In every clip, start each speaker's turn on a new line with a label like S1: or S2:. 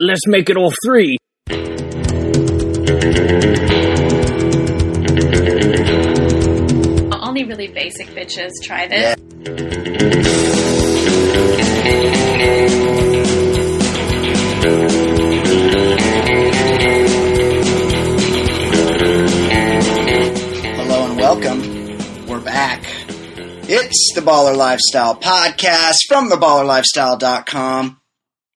S1: let's make it all three.
S2: Only really basic bitches try this.
S3: Hello and welcome. We're back. It's the Baller Lifestyle Podcast from theballerlifestyle.com.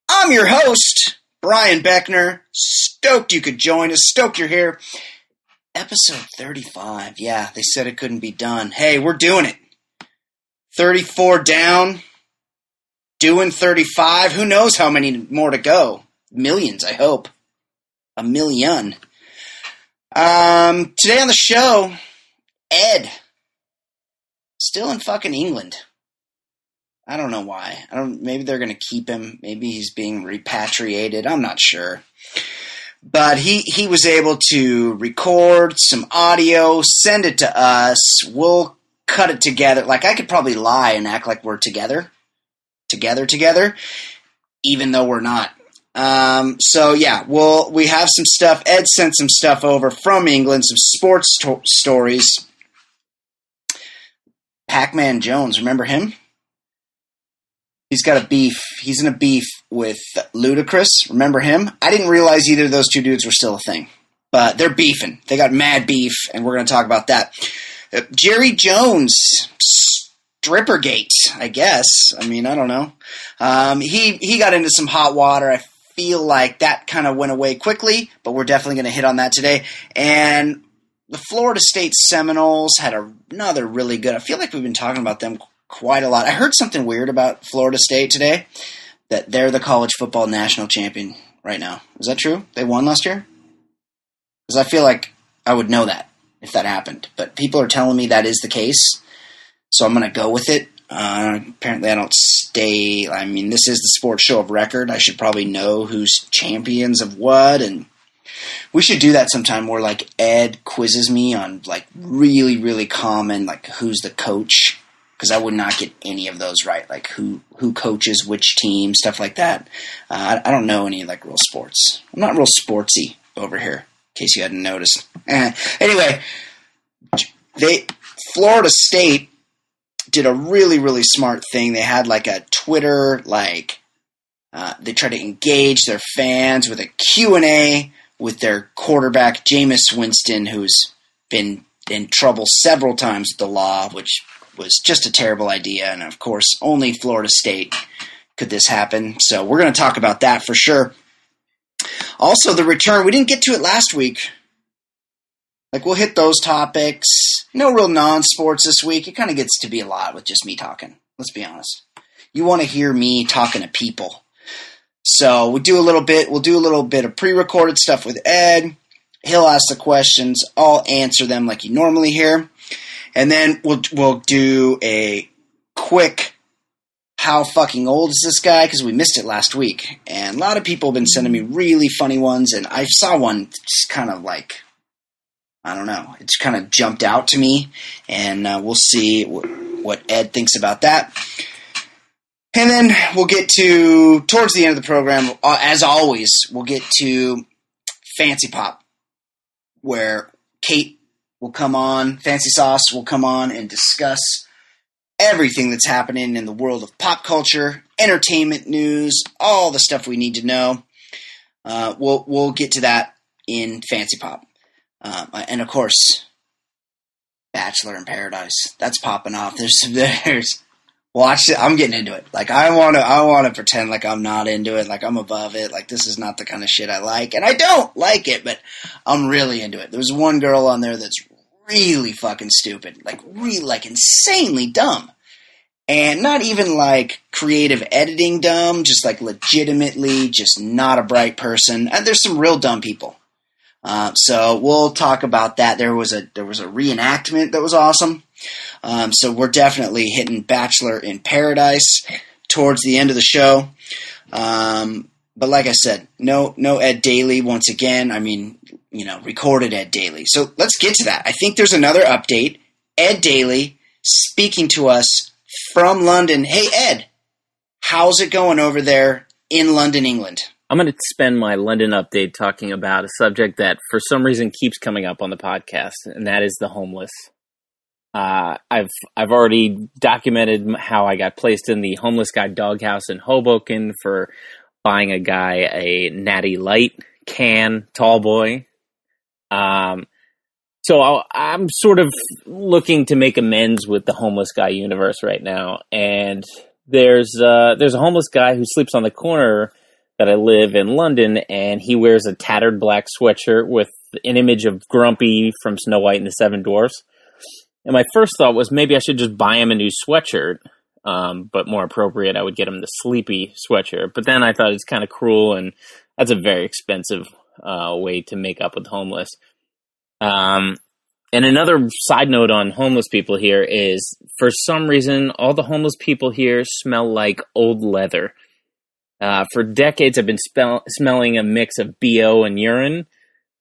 S3: I'm your host, Brian Beckner. Stoked you could join us. Stoked you're here. Episode 35. Yeah, they said it couldn't be done. Hey, we're doing it. 34 down. Doing 35. Who knows how many more to go? Millions, I hope. A million. Um, today on the show, Ed. Still in fucking England. I don't know why. I don't maybe they're gonna keep him. Maybe he's being repatriated. I'm not sure. But he, he was able to record some audio, send it to us. We'll cut it together. Like I could probably lie and act like we're together. Together together. Even though we're not. Um, so yeah, well, we have some stuff. Ed sent some stuff over from England, some sports to- stories. Pac-Man Jones, remember him? He's got a beef. He's in a beef with Ludacris. Remember him? I didn't realize either of those two dudes were still a thing, but they're beefing. They got mad beef, and we're going to talk about that. Uh, Jerry Jones, Strippergate, I guess. I mean, I don't know. Um, he he got into some hot water. I feel like that kind of went away quickly, but we're definitely going to hit on that today. And the Florida State Seminoles had another really good. I feel like we've been talking about them quite a lot. I heard something weird about Florida State today that they're the college football national champion right now. Is that true? They won last year? Because I feel like I would know that if that happened, but people are telling me that is the case, so I'm going to go with it. Uh, apparently, I don't stay. I mean, this is the sports show of record. I should probably know who's champions of what, and we should do that sometime. Where like Ed quizzes me on like really, really common like who's the coach because I would not get any of those right. Like who who coaches which team, stuff like that. Uh, I, I don't know any like real sports. I'm not real sportsy over here. In case you hadn't noticed. Eh. Anyway, they Florida State did a really really smart thing. They had like a Twitter like uh, they tried to engage their fans with a Q and A with their quarterback Jameis Winston, who's been in trouble several times with the law, which was just a terrible idea. And of course, only Florida State could this happen. So we're going to talk about that for sure. Also, the return. We didn't get to it last week. Like we'll hit those topics. No real non-sports this week. It kind of gets to be a lot with just me talking. Let's be honest. You want to hear me talking to people. So we do a little bit. We'll do a little bit of pre-recorded stuff with Ed. He'll ask the questions. I'll answer them like you normally hear, and then we'll we'll do a quick how fucking old is this guy? Because we missed it last week, and a lot of people have been sending me really funny ones, and I saw one just kind of like I don't know. It's kind of jumped out to me, and uh, we'll see wh- what Ed thinks about that. And then we'll get to towards the end of the program. Uh, as always, we'll get to Fancy Pop, where Kate will come on, Fancy Sauce will come on and discuss everything that's happening in the world of pop culture, entertainment news, all the stuff we need to know. Uh, we'll we'll get to that in Fancy Pop, um, and of course, Bachelor in Paradise. That's popping off. There's there's watch it. I'm getting into it. Like I want to, I want to pretend like I'm not into it, like I'm above it. Like this is not the kind of shit I like, and I don't like it, but I'm really into it. There's one girl on there that's really fucking stupid, like really, like insanely dumb, and not even like creative editing dumb, just like legitimately just not a bright person. And there's some real dumb people. Uh, so we'll talk about that. There was a there was a reenactment that was awesome. Um, so we're definitely hitting Bachelor in Paradise towards the end of the show. Um, but like I said, no no Ed Daly once again. I mean, you know, recorded Ed Daly. So let's get to that. I think there's another update. Ed Daly speaking to us from London. Hey Ed, how's it going over there in London, England?
S1: I'm going to spend my London update talking about a subject that for some reason keeps coming up on the podcast, and that is the homeless. Uh, I've I've already documented how I got placed in the homeless guy doghouse in Hoboken for buying a guy a Natty Light can, tall boy. Um, so i am sort of looking to make amends with the homeless guy universe right now, and there's uh, there's a homeless guy who sleeps on the corner that I live in London, and he wears a tattered black sweatshirt with an image of Grumpy from Snow White and the Seven Dwarfs. And my first thought was maybe I should just buy him a new sweatshirt, um, but more appropriate, I would get him the Sleepy sweatshirt. But then I thought it's kind of cruel, and that's a very expensive uh, way to make up with homeless. Um, and another side note on homeless people here is for some reason, all the homeless people here smell like old leather. Uh, for decades, I've been spell- smelling a mix of BO and urine,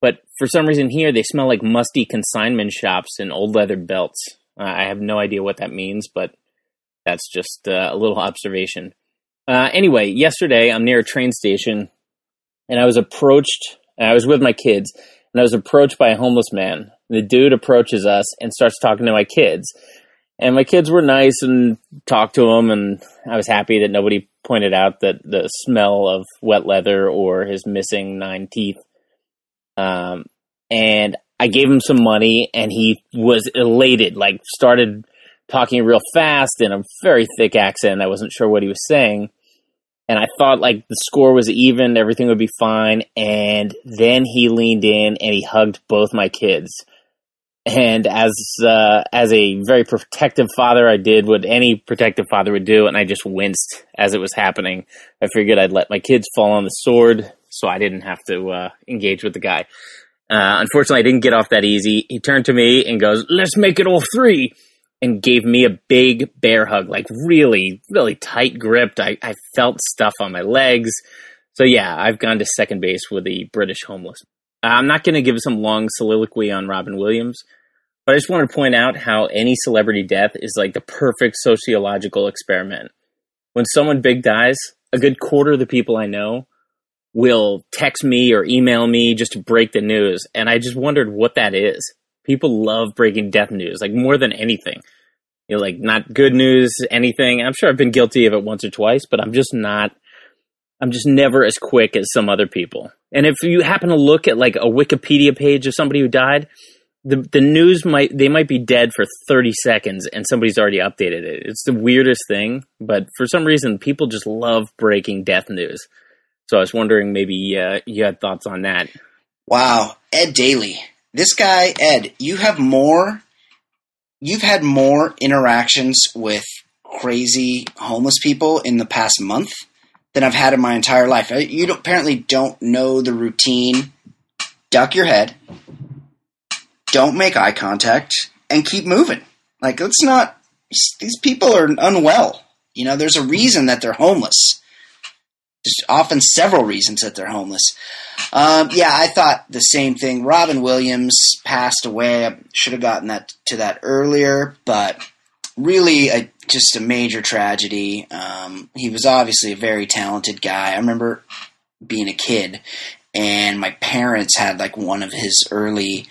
S1: but for some reason here, they smell like musty consignment shops and old leather belts. Uh, I have no idea what that means, but that's just uh, a little observation. Uh, anyway, yesterday I'm near a train station and I was approached, I was with my kids, and I was approached by a homeless man. The dude approaches us and starts talking to my kids. And my kids were nice and talked to him, and I was happy that nobody pointed out that the smell of wet leather or his missing nine teeth. Um, and I gave him some money, and he was elated, like started talking real fast in a very thick accent. I wasn't sure what he was saying and I thought like the score was even, everything would be fine. And then he leaned in and he hugged both my kids. And as uh, as a very protective father, I did what any protective father would do, and I just winced as it was happening. I figured I'd let my kids fall on the sword, so I didn't have to uh, engage with the guy. Uh, unfortunately, I didn't get off that easy. He turned to me and goes, "Let's make it all three and gave me a big bear hug, like really, really tight gripped. I, I felt stuff on my legs. So yeah, I've gone to second base with the British homeless. I'm not going to give some long soliloquy on Robin Williams, but I just want to point out how any celebrity death is like the perfect sociological experiment. When someone big dies, a good quarter of the people I know will text me or email me just to break the news. And I just wondered what that is. People love breaking death news, like more than anything. You know, like not good news, anything. I'm sure I've been guilty of it once or twice, but I'm just not. I'm just never as quick as some other people. And if you happen to look at like a Wikipedia page of somebody who died, the the news might they might be dead for 30 seconds and somebody's already updated it. It's the weirdest thing, but for some reason people just love breaking death news. So I was wondering maybe uh, you had thoughts on that.
S3: Wow, Ed Daly this guy Ed, you have more. You've had more interactions with crazy homeless people in the past month than I've had in my entire life. You don't, apparently don't know the routine. Duck your head. Don't make eye contact and keep moving. Like let's not. These people are unwell. You know, there's a reason that they're homeless. There's often several reasons that they're homeless. Um, yeah, I thought the same thing. Robin Williams passed away. I should have gotten that to that earlier, but really a, just a major tragedy. Um, he was obviously a very talented guy. I remember being a kid, and my parents had like one of his early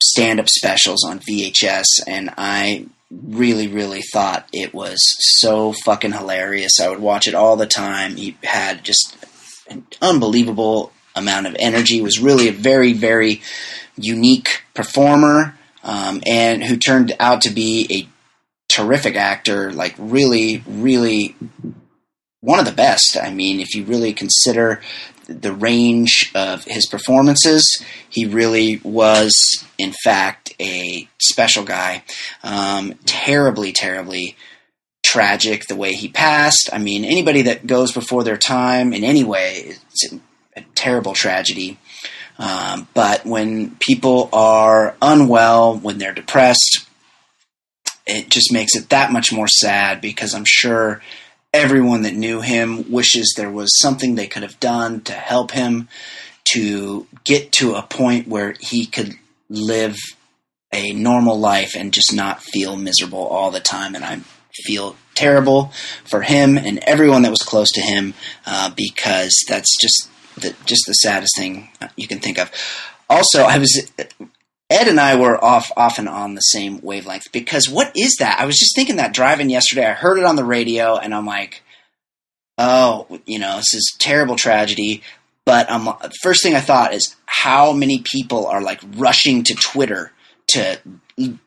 S3: stand-up specials on VHS, and I really, really thought it was so fucking hilarious. I would watch it all the time. He had just an unbelievable amount of energy. Was really a very, very unique performer, um, and who turned out to be a terrific actor. Like really, really one of the best. I mean, if you really consider the range of his performances, he really was, in fact, a special guy. Um, terribly, terribly tragic the way he passed. I mean, anybody that goes before their time in any way, it's a, terrible tragedy. Um, but when people are unwell, when they're depressed, it just makes it that much more sad because I'm sure everyone that knew him wishes there was something they could have done to help him to get to a point where he could live a normal life and just not feel miserable all the time. And I feel terrible for him and everyone that was close to him uh, because that's just the, just the saddest thing you can think of. Also, I was Ed and I were off often on the same wavelength because what is that? I was just thinking that driving yesterday. I heard it on the radio, and I'm like, oh, you know, this is terrible tragedy. But um, first thing I thought is how many people are like rushing to Twitter to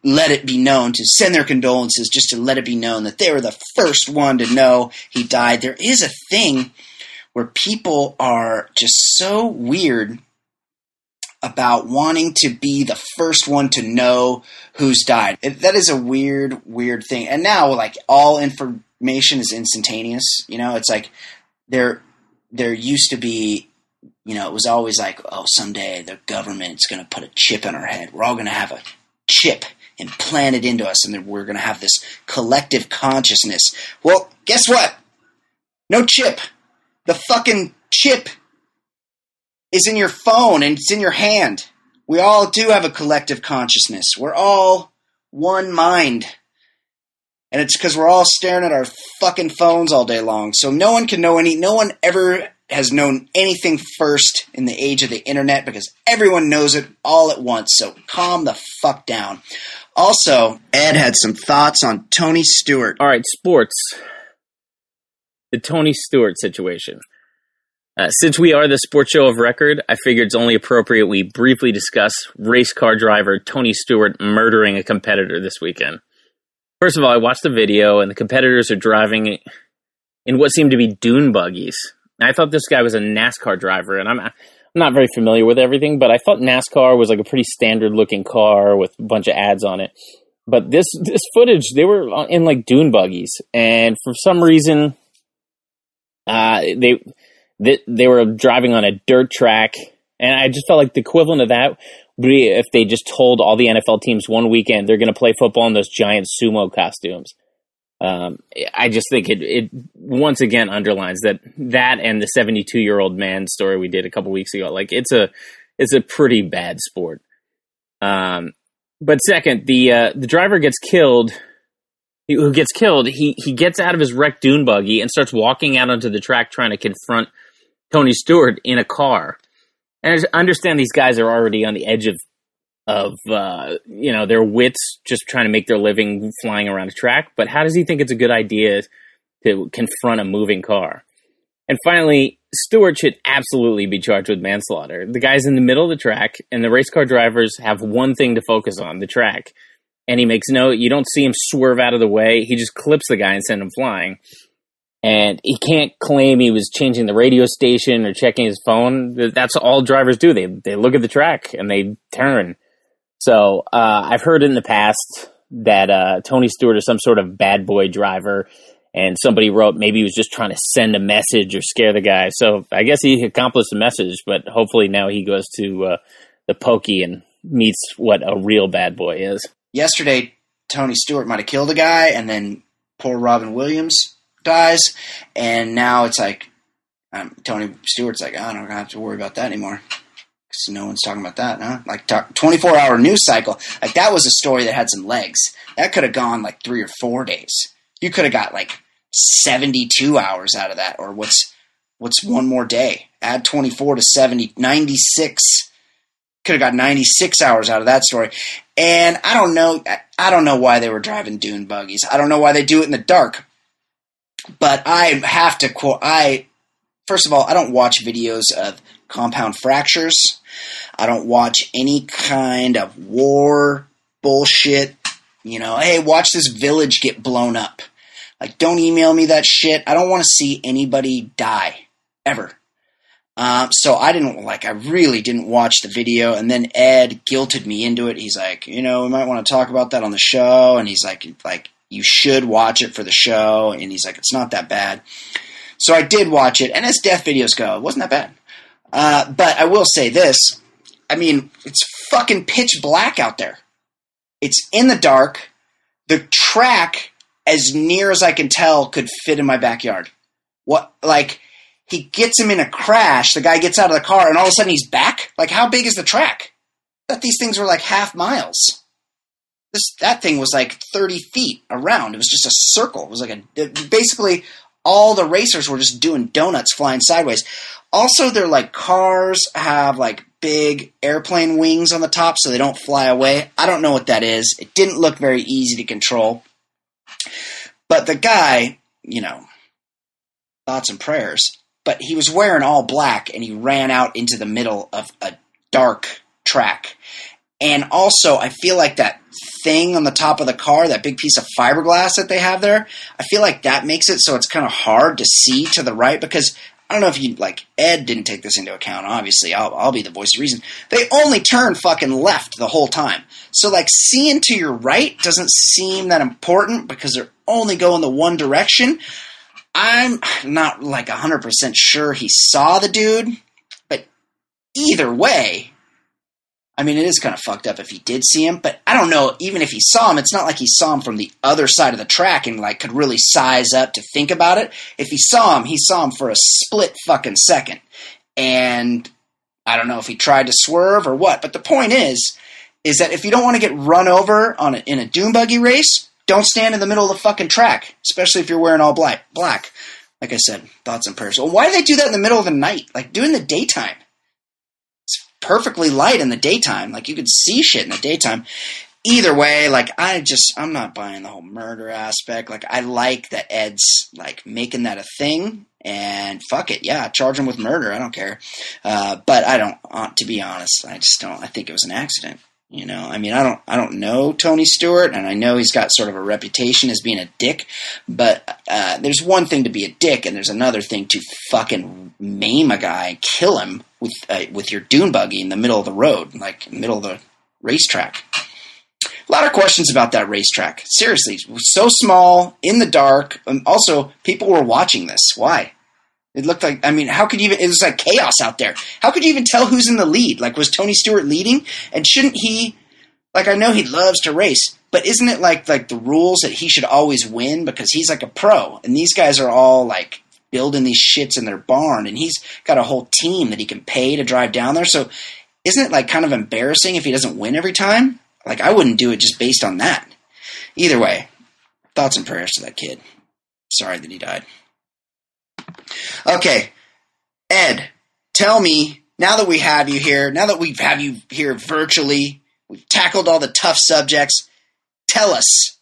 S3: let it be known, to send their condolences, just to let it be known that they were the first one to know he died. There is a thing where people are just so weird about wanting to be the first one to know who's died. That is a weird, weird thing. And now, like, all information is instantaneous. You know, it's like there, there used to be, you know, it was always like, oh, someday the government's going to put a chip in our head. We're all going to have a chip implanted into us, and then we're going to have this collective consciousness. Well, guess what? No chip. The fucking chip is in your phone and it's in your hand. We all do have a collective consciousness. We're all one mind. And it's because we're all staring at our fucking phones all day long. So no one can know any, no one ever has known anything first in the age of the internet because everyone knows it all at once. So calm the fuck down. Also, Ed had some thoughts on Tony Stewart.
S1: All right, sports. The Tony Stewart situation. Uh, since we are the sports show of record, I figured it's only appropriate we briefly discuss race car driver Tony Stewart murdering a competitor this weekend. First of all, I watched the video, and the competitors are driving in what seemed to be dune buggies. I thought this guy was a NASCAR driver, and I'm, I'm not very familiar with everything, but I thought NASCAR was like a pretty standard looking car with a bunch of ads on it. But this this footage, they were in like dune buggies, and for some reason, uh, they they, they were driving on a dirt track, and I just felt like the equivalent of that would be if they just told all the NFL teams one weekend they're going to play football in those giant sumo costumes. Um, I just think it, it once again underlines that that and the 72 year old man story we did a couple weeks ago. Like it's a it's a pretty bad sport. Um, but second, the uh, the driver gets killed. Who gets killed? He he gets out of his wrecked dune buggy and starts walking out onto the track trying to confront Tony Stewart in a car. And I understand these guys are already on the edge of of uh, you know their wits, just trying to make their living flying around a track. But how does he think it's a good idea to confront a moving car? And finally, Stewart should absolutely be charged with manslaughter. The guy's in the middle of the track, and the race car drivers have one thing to focus on: the track. And he makes no. You don't see him swerve out of the way. He just clips the guy and send him flying and he can't claim he was changing the radio station or checking his phone. That's all drivers do. They they look at the track and they turn. So uh, I've heard in the past that uh, Tony Stewart is some sort of bad boy driver, and somebody wrote maybe he was just trying to send a message or scare the guy. So I guess he accomplished the message, but hopefully now he goes to uh, the pokey and meets what a real bad boy is.
S3: Yesterday, Tony Stewart might have killed a guy, and then poor Robin Williams dies, and now it's like um, Tony Stewart's like, oh, I don't have to worry about that anymore. Because no one's talking about that, huh? Like, 24 hour news cycle. Like, that was a story that had some legs. That could have gone like three or four days. You could have got like 72 hours out of that, or what's what's one more day? Add 24 to 70, 96. Could have got 96 hours out of that story. And I don't know, I don't know why they were driving dune buggies. I don't know why they do it in the dark. But I have to quote. I first of all, I don't watch videos of compound fractures. I don't watch any kind of war bullshit. You know, hey, watch this village get blown up. Like, don't email me that shit. I don't want to see anybody die ever. Um, so I didn't like. I really didn't watch the video, and then Ed guilted me into it. He's like, you know, we might want to talk about that on the show, and he's like, like you should watch it for the show. And he's like, it's not that bad. So I did watch it, and as death videos go, it wasn't that bad. Uh, but I will say this I mean, it's fucking pitch black out there. It's in the dark. The track, as near as I can tell, could fit in my backyard. What, like, he gets him in a crash. The guy gets out of the car, and all of a sudden he's back. Like, how big is the track? I thought these things were like half miles. This that thing was like 30 feet around. It was just a circle. It was like a basically all the racers were just doing donuts flying sideways. Also, their like cars have like big airplane wings on the top so they don't fly away. I don't know what that is. It didn't look very easy to control. But the guy, you know, thoughts and prayers. But he was wearing all black and he ran out into the middle of a dark track. And also, I feel like that thing on the top of the car, that big piece of fiberglass that they have there, I feel like that makes it so it's kind of hard to see to the right because I don't know if you like Ed didn't take this into account. Obviously, I'll, I'll be the voice of reason. They only turn fucking left the whole time, so like seeing to your right doesn't seem that important because they're only going the one direction. I'm not like hundred percent sure he saw the dude, but either way, I mean, it is kind of fucked up if he did see him, but I don't know. Even if he saw him, it's not like he saw him from the other side of the track and like could really size up to think about it. If he saw him, he saw him for a split fucking second, and I don't know if he tried to swerve or what. But the point is, is that if you don't want to get run over on a, in a dune buggy race, don't stand in the middle of the fucking track, especially if you're wearing all black. Black, like I said, thoughts and prayers. Well, why do they do that in the middle of the night? Like do in the daytime perfectly light in the daytime. Like you could see shit in the daytime. Either way, like I just I'm not buying the whole murder aspect. Like I like that Ed's like making that a thing and fuck it, yeah, charge him with murder. I don't care. Uh, but I don't. Uh, to be honest, I just don't. I think it was an accident. You know, I mean, I don't, I don't know Tony Stewart, and I know he's got sort of a reputation as being a dick. But uh, there's one thing to be a dick, and there's another thing to fucking maim a guy kill him with uh, with your dune buggy in the middle of the road, like middle of the racetrack. A lot of questions about that racetrack. Seriously, so small in the dark. And also, people were watching this. Why? It looked like I mean, how could you even? It was like chaos out there. How could you even tell who's in the lead? Like, was Tony Stewart leading? And shouldn't he? Like, I know he loves to race, but isn't it like like the rules that he should always win because he's like a pro, and these guys are all like building these shits in their barn, and he's got a whole team that he can pay to drive down there. So, isn't it like kind of embarrassing if he doesn't win every time? Like, I wouldn't do it just based on that. Either way, thoughts and prayers to that kid. Sorry that he died. Okay, Ed, tell me now that we have you here, now that we have you here virtually, we've tackled all the tough subjects. Tell us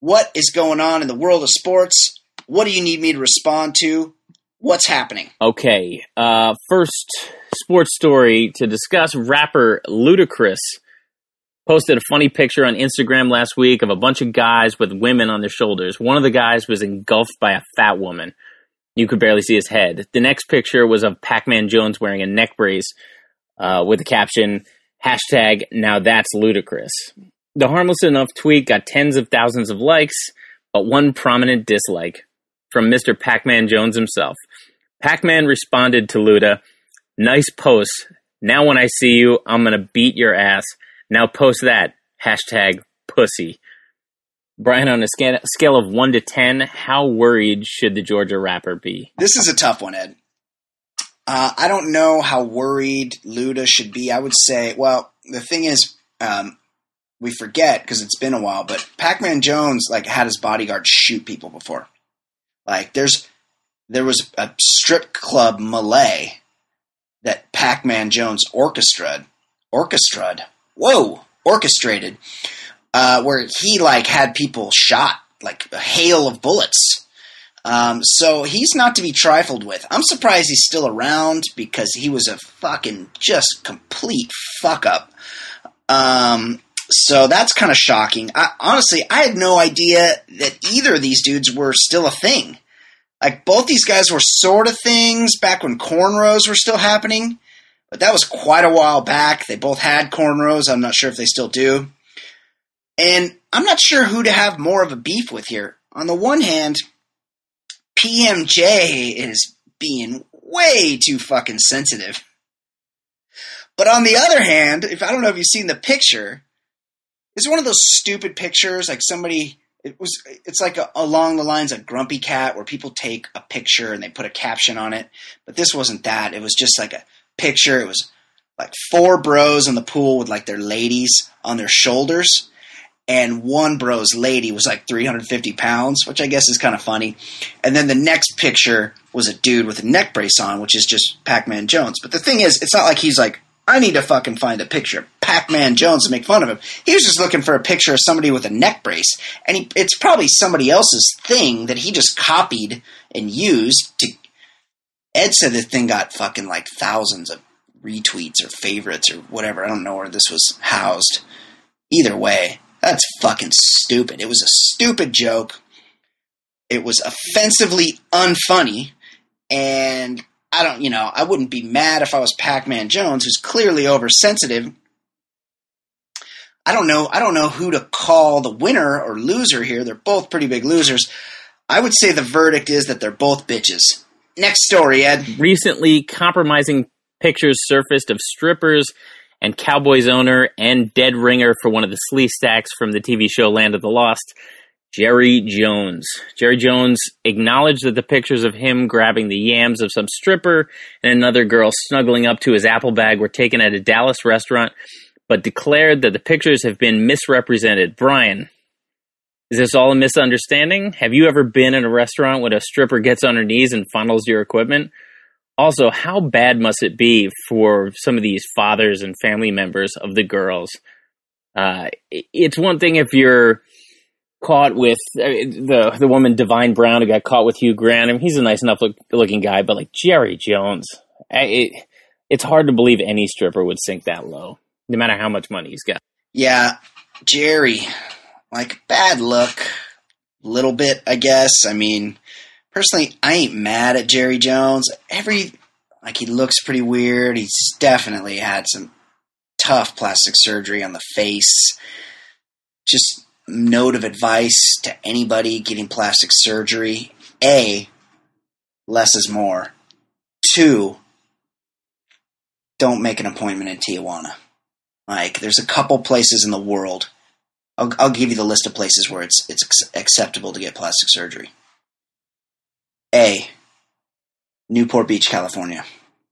S3: what is going on in the world of sports. What do you need me to respond to? What's happening?
S1: Okay, uh, first sports story to discuss rapper Ludacris posted a funny picture on Instagram last week of a bunch of guys with women on their shoulders. One of the guys was engulfed by a fat woman. You could barely see his head. The next picture was of Pac Man Jones wearing a neck brace uh, with the caption, hashtag, now that's ludicrous. The harmless enough tweet got tens of thousands of likes, but one prominent dislike from Mr. Pac Man Jones himself. Pac Man responded to Luda, nice post. Now when I see you, I'm going to beat your ass. Now post that. Hashtag pussy. Brian, on a scale of 1 to 10, how worried should the Georgia rapper be?
S3: This is a tough one, Ed. Uh, I don't know how worried Luda should be. I would say, well, the thing is, um, we forget because it's been a while, but Pac-Man Jones like had his bodyguard shoot people before. Like there's there was a strip club melee that Pac-Man Jones orchestrated, orchestrated, whoa, orchestrated, uh, where he like had people shot like a hail of bullets. Um, so he's not to be trifled with. I'm surprised he's still around because he was a fucking just complete fuck up. Um, so that's kind of shocking. I, honestly, I had no idea that either of these dudes were still a thing. Like both these guys were sort of things back when cornrows were still happening, but that was quite a while back. They both had cornrows. I'm not sure if they still do. And I'm not sure who to have more of a beef with here. On the one hand, PMJ is being way too fucking sensitive. But on the other hand, if I don't know if you've seen the picture, it's one of those stupid pictures like somebody it was it's like a, along the lines of grumpy cat where people take a picture and they put a caption on it but this wasn't that it was just like a picture it was like four bros in the pool with like their ladies on their shoulders and one bro's lady was like 350 pounds, which I guess is kind of funny. And then the next picture was a dude with a neck brace on, which is just Pac Man Jones. But the thing is, it's not like he's like, I need to fucking find a picture of Pac Man Jones to make fun of him. He was just looking for a picture of somebody with a neck brace. And he, it's probably somebody else's thing that he just copied and used to. Ed said the thing got fucking like thousands of retweets or favorites or whatever. I don't know where this was housed. Either way, that's fucking stupid. It was a stupid joke. It was offensively unfunny. And I don't, you know, I wouldn't be mad if I was Pac Man Jones, who's clearly oversensitive. I don't know. I don't know who to call the winner or loser here. They're both pretty big losers. I would say the verdict is that they're both bitches. Next story, Ed.
S1: Recently, compromising pictures surfaced of strippers and Cowboys owner and dead ringer for one of the Sleestaks from the TV show Land of the Lost, Jerry Jones. Jerry Jones acknowledged that the pictures of him grabbing the yams of some stripper and another girl snuggling up to his apple bag were taken at a Dallas restaurant, but declared that the pictures have been misrepresented. Brian, is this all a misunderstanding? Have you ever been in a restaurant when a stripper gets on her knees and funnels your equipment? Also, how bad must it be for some of these fathers and family members of the girls? Uh, it's one thing if you're caught with the the woman Divine Brown who got caught with Hugh Grant. I mean, he's a nice enough look, looking guy, but like Jerry Jones, it, it's hard to believe any stripper would sink that low, no matter how much money he's got.
S3: Yeah, Jerry, like bad look, little bit, I guess. I mean, personally, I ain't mad at Jerry Jones. Every like he looks pretty weird. He's definitely had some tough plastic surgery on the face. Just note of advice to anybody getting plastic surgery: a, less is more. Two, don't make an appointment in Tijuana. Like, there's a couple places in the world. I'll, I'll give you the list of places where it's it's acceptable to get plastic surgery. A. Newport Beach, California.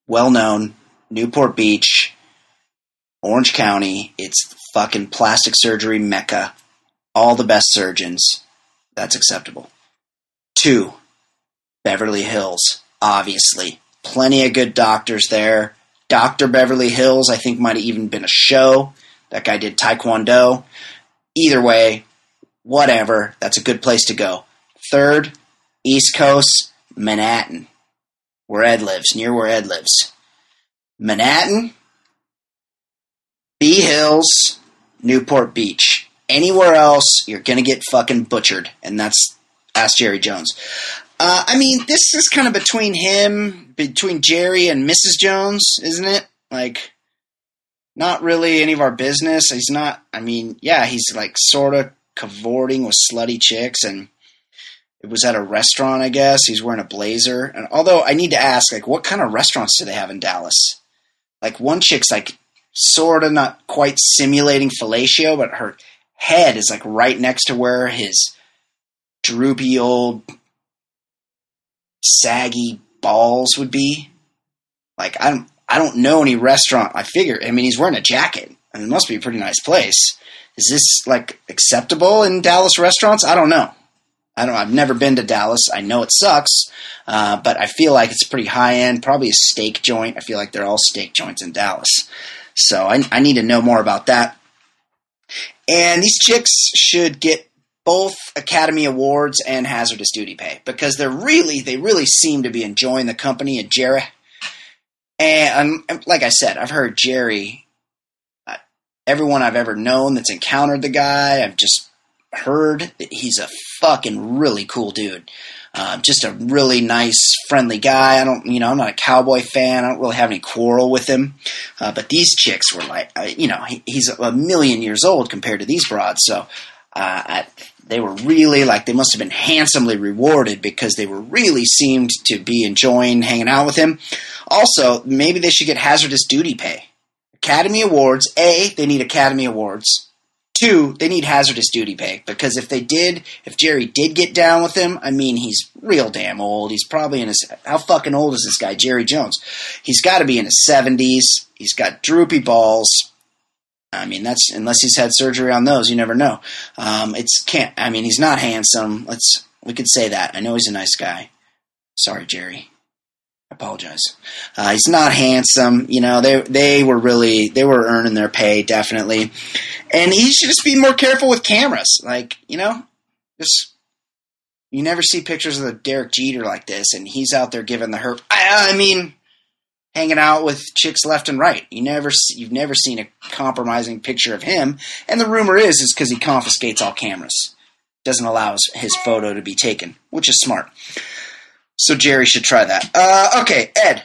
S3: Well known, Newport Beach, Orange County. It's fucking plastic surgery mecca. All the best surgeons. That's acceptable. Two, Beverly Hills. Obviously. Plenty of good doctors there. Dr. Beverly Hills, I think, might have even been a show. That guy did Taekwondo. Either way, whatever. That's a good place to go. Third, East Coast, Manhattan, where Ed lives, near where Ed lives. Manhattan, B Hills, Newport Beach. Anywhere else, you're gonna get fucking butchered, and that's ask Jerry Jones. Uh, I mean, this is kind of between him, between Jerry and Mrs. Jones, isn't it? Like, not really any of our business. He's not. I mean, yeah, he's like sort of cavorting with slutty chicks, and it was at a restaurant, I guess. He's wearing a blazer. And although I need to ask, like, what kind of restaurants do they have in Dallas? Like, one chick's like sort of not quite simulating fellatio, but her head is like right next to where his droopy old saggy balls would be. Like, I don't, I don't know any restaurant. I figure, I mean, he's wearing a jacket, and it must be a pretty nice place. Is this like acceptable in Dallas restaurants? I don't know. I don't. I've never been to Dallas. I know it sucks, uh, but I feel like it's pretty high end. Probably a steak joint. I feel like they're all steak joints in Dallas. So I, I need to know more about that. And these chicks should get both Academy Awards and hazardous duty pay because they're really, they really seem to be enjoying the company of Jerry. And um, like I said, I've heard Jerry. Uh, everyone I've ever known that's encountered the guy, I've just heard that he's a fucking really cool dude. Uh, just a really nice, friendly guy. I don't, you know, I'm not a cowboy fan. I don't really have any quarrel with him. Uh, but these chicks were like, uh, you know, he, he's a million years old compared to these broads. So uh, I, they were really like they must have been handsomely rewarded because they were really seemed to be enjoying hanging out with him. Also, maybe they should get hazardous duty pay. Academy Awards. A, they need Academy Awards. Two, they need hazardous duty pay because if they did, if Jerry did get down with him, I mean, he's real damn old. He's probably in his how fucking old is this guy, Jerry Jones? He's got to be in his seventies. He's got droopy balls. I mean, that's unless he's had surgery on those, you never know. Um, it's can't. I mean, he's not handsome. Let's we could say that. I know he's a nice guy. Sorry, Jerry. Apologize. Uh, he's not handsome. You know, they they were really they were earning their pay definitely, and he should just be more careful with cameras. Like you know, just you never see pictures of Derek Jeter like this, and he's out there giving the herp. I, I mean, hanging out with chicks left and right. You never you've never seen a compromising picture of him, and the rumor is is because he confiscates all cameras, doesn't allow his, his photo to be taken, which is smart. So Jerry should try that. Uh, okay, Ed.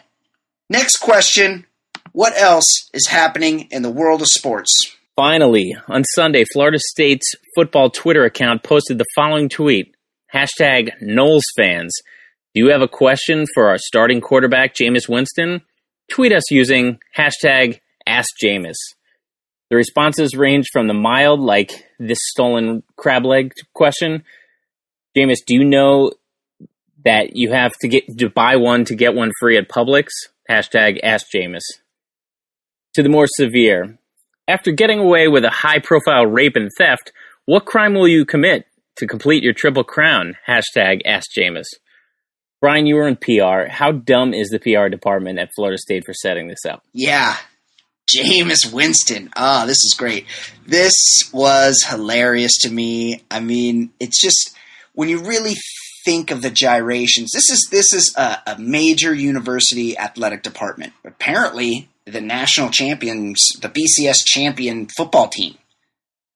S3: Next question. What else is happening in the world of sports?
S1: Finally, on Sunday, Florida State's football Twitter account posted the following tweet Hashtag Noles fans. Do you have a question for our starting quarterback, Jameis Winston? Tweet us using hashtag Ask AskJameis. The responses range from the mild, like this stolen crab leg question. Jameis, do you know that you have to get to buy one to get one free at Publix? Hashtag AskJameis. To the more severe, after getting away with a high profile rape and theft, what crime will you commit to complete your triple crown? Hashtag AskJameis. Brian, you were in PR. How dumb is the PR department at Florida State for setting this up?
S3: Yeah. Jameis Winston. Ah, oh, this is great. This was hilarious to me. I mean, it's just when you really think of the gyrations. This is this is a, a major university athletic department. Apparently, the national champions, the BCS champion football team.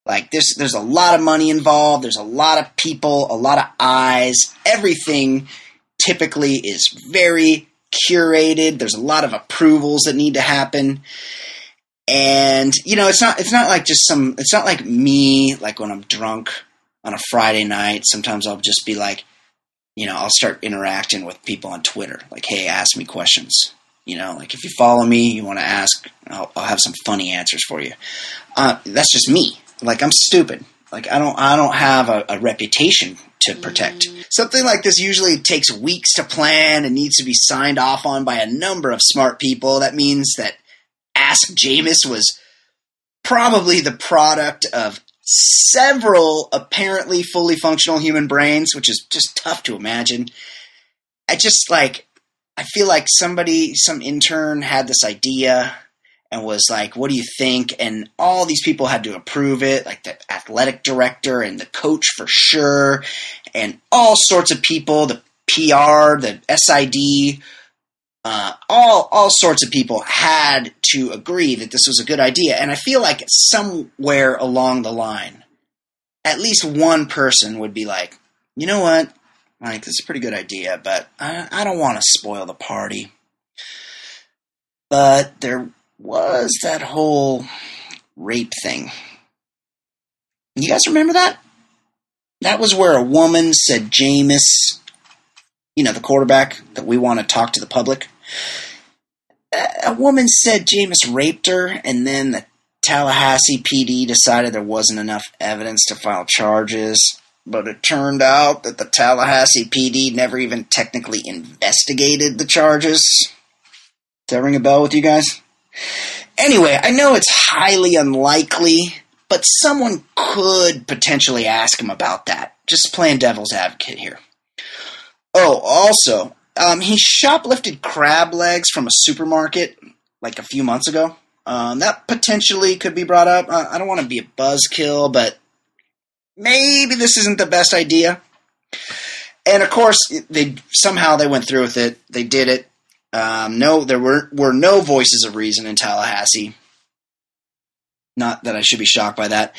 S3: Like there's there's a lot of money involved. There's a lot of people, a lot of eyes. Everything typically is very curated. There's a lot of approvals that need to happen. And you know, it's not it's not like just some it's not like me like when I'm drunk on a Friday night, sometimes I'll just be like, you know, I'll start interacting with people on Twitter. Like, hey, ask me questions. You know, like if you follow me, you want to ask, I'll, I'll, have some funny answers for you. Uh, that's just me. Like I'm stupid. Like I don't I don't have a, a reputation to protect. Mm. Something like this usually takes weeks to plan and needs to be signed off on by a number of smart people. That means that Ask Jameis was probably the product of several apparently fully functional human brains, which is just tough to imagine. I just like I feel like somebody some intern had this idea and was like, "What do you think?" And all these people had to approve it, like the athletic director and the coach for sure, and all sorts of people, the PR, the SID, uh, all all sorts of people had to agree that this was a good idea. And I feel like somewhere along the line, at least one person would be like, "You know what? Like this is a pretty good idea, but I, I don't want to spoil the party." But there was that whole rape thing. You guys remember that? That was where a woman said Jameis, you know, the quarterback that we want to talk to the public. A woman said James raped her, and then the Tallahassee PD decided there wasn't enough evidence to file charges. But it turned out that the Tallahassee PD never even technically investigated the charges. Does that ring a bell with you guys? Anyway, I know it's highly unlikely, but someone could potentially ask him about that. Just playing devil's advocate here. Oh, also, um, he shoplifted crab legs from a supermarket like a few months ago. Um, that potentially could be brought up. Uh, I don't want to be a buzzkill, but maybe this isn't the best idea. And of course, they somehow they went through with it. They did it. Um, no, there were were no voices of reason in Tallahassee. Not that I should be shocked by that.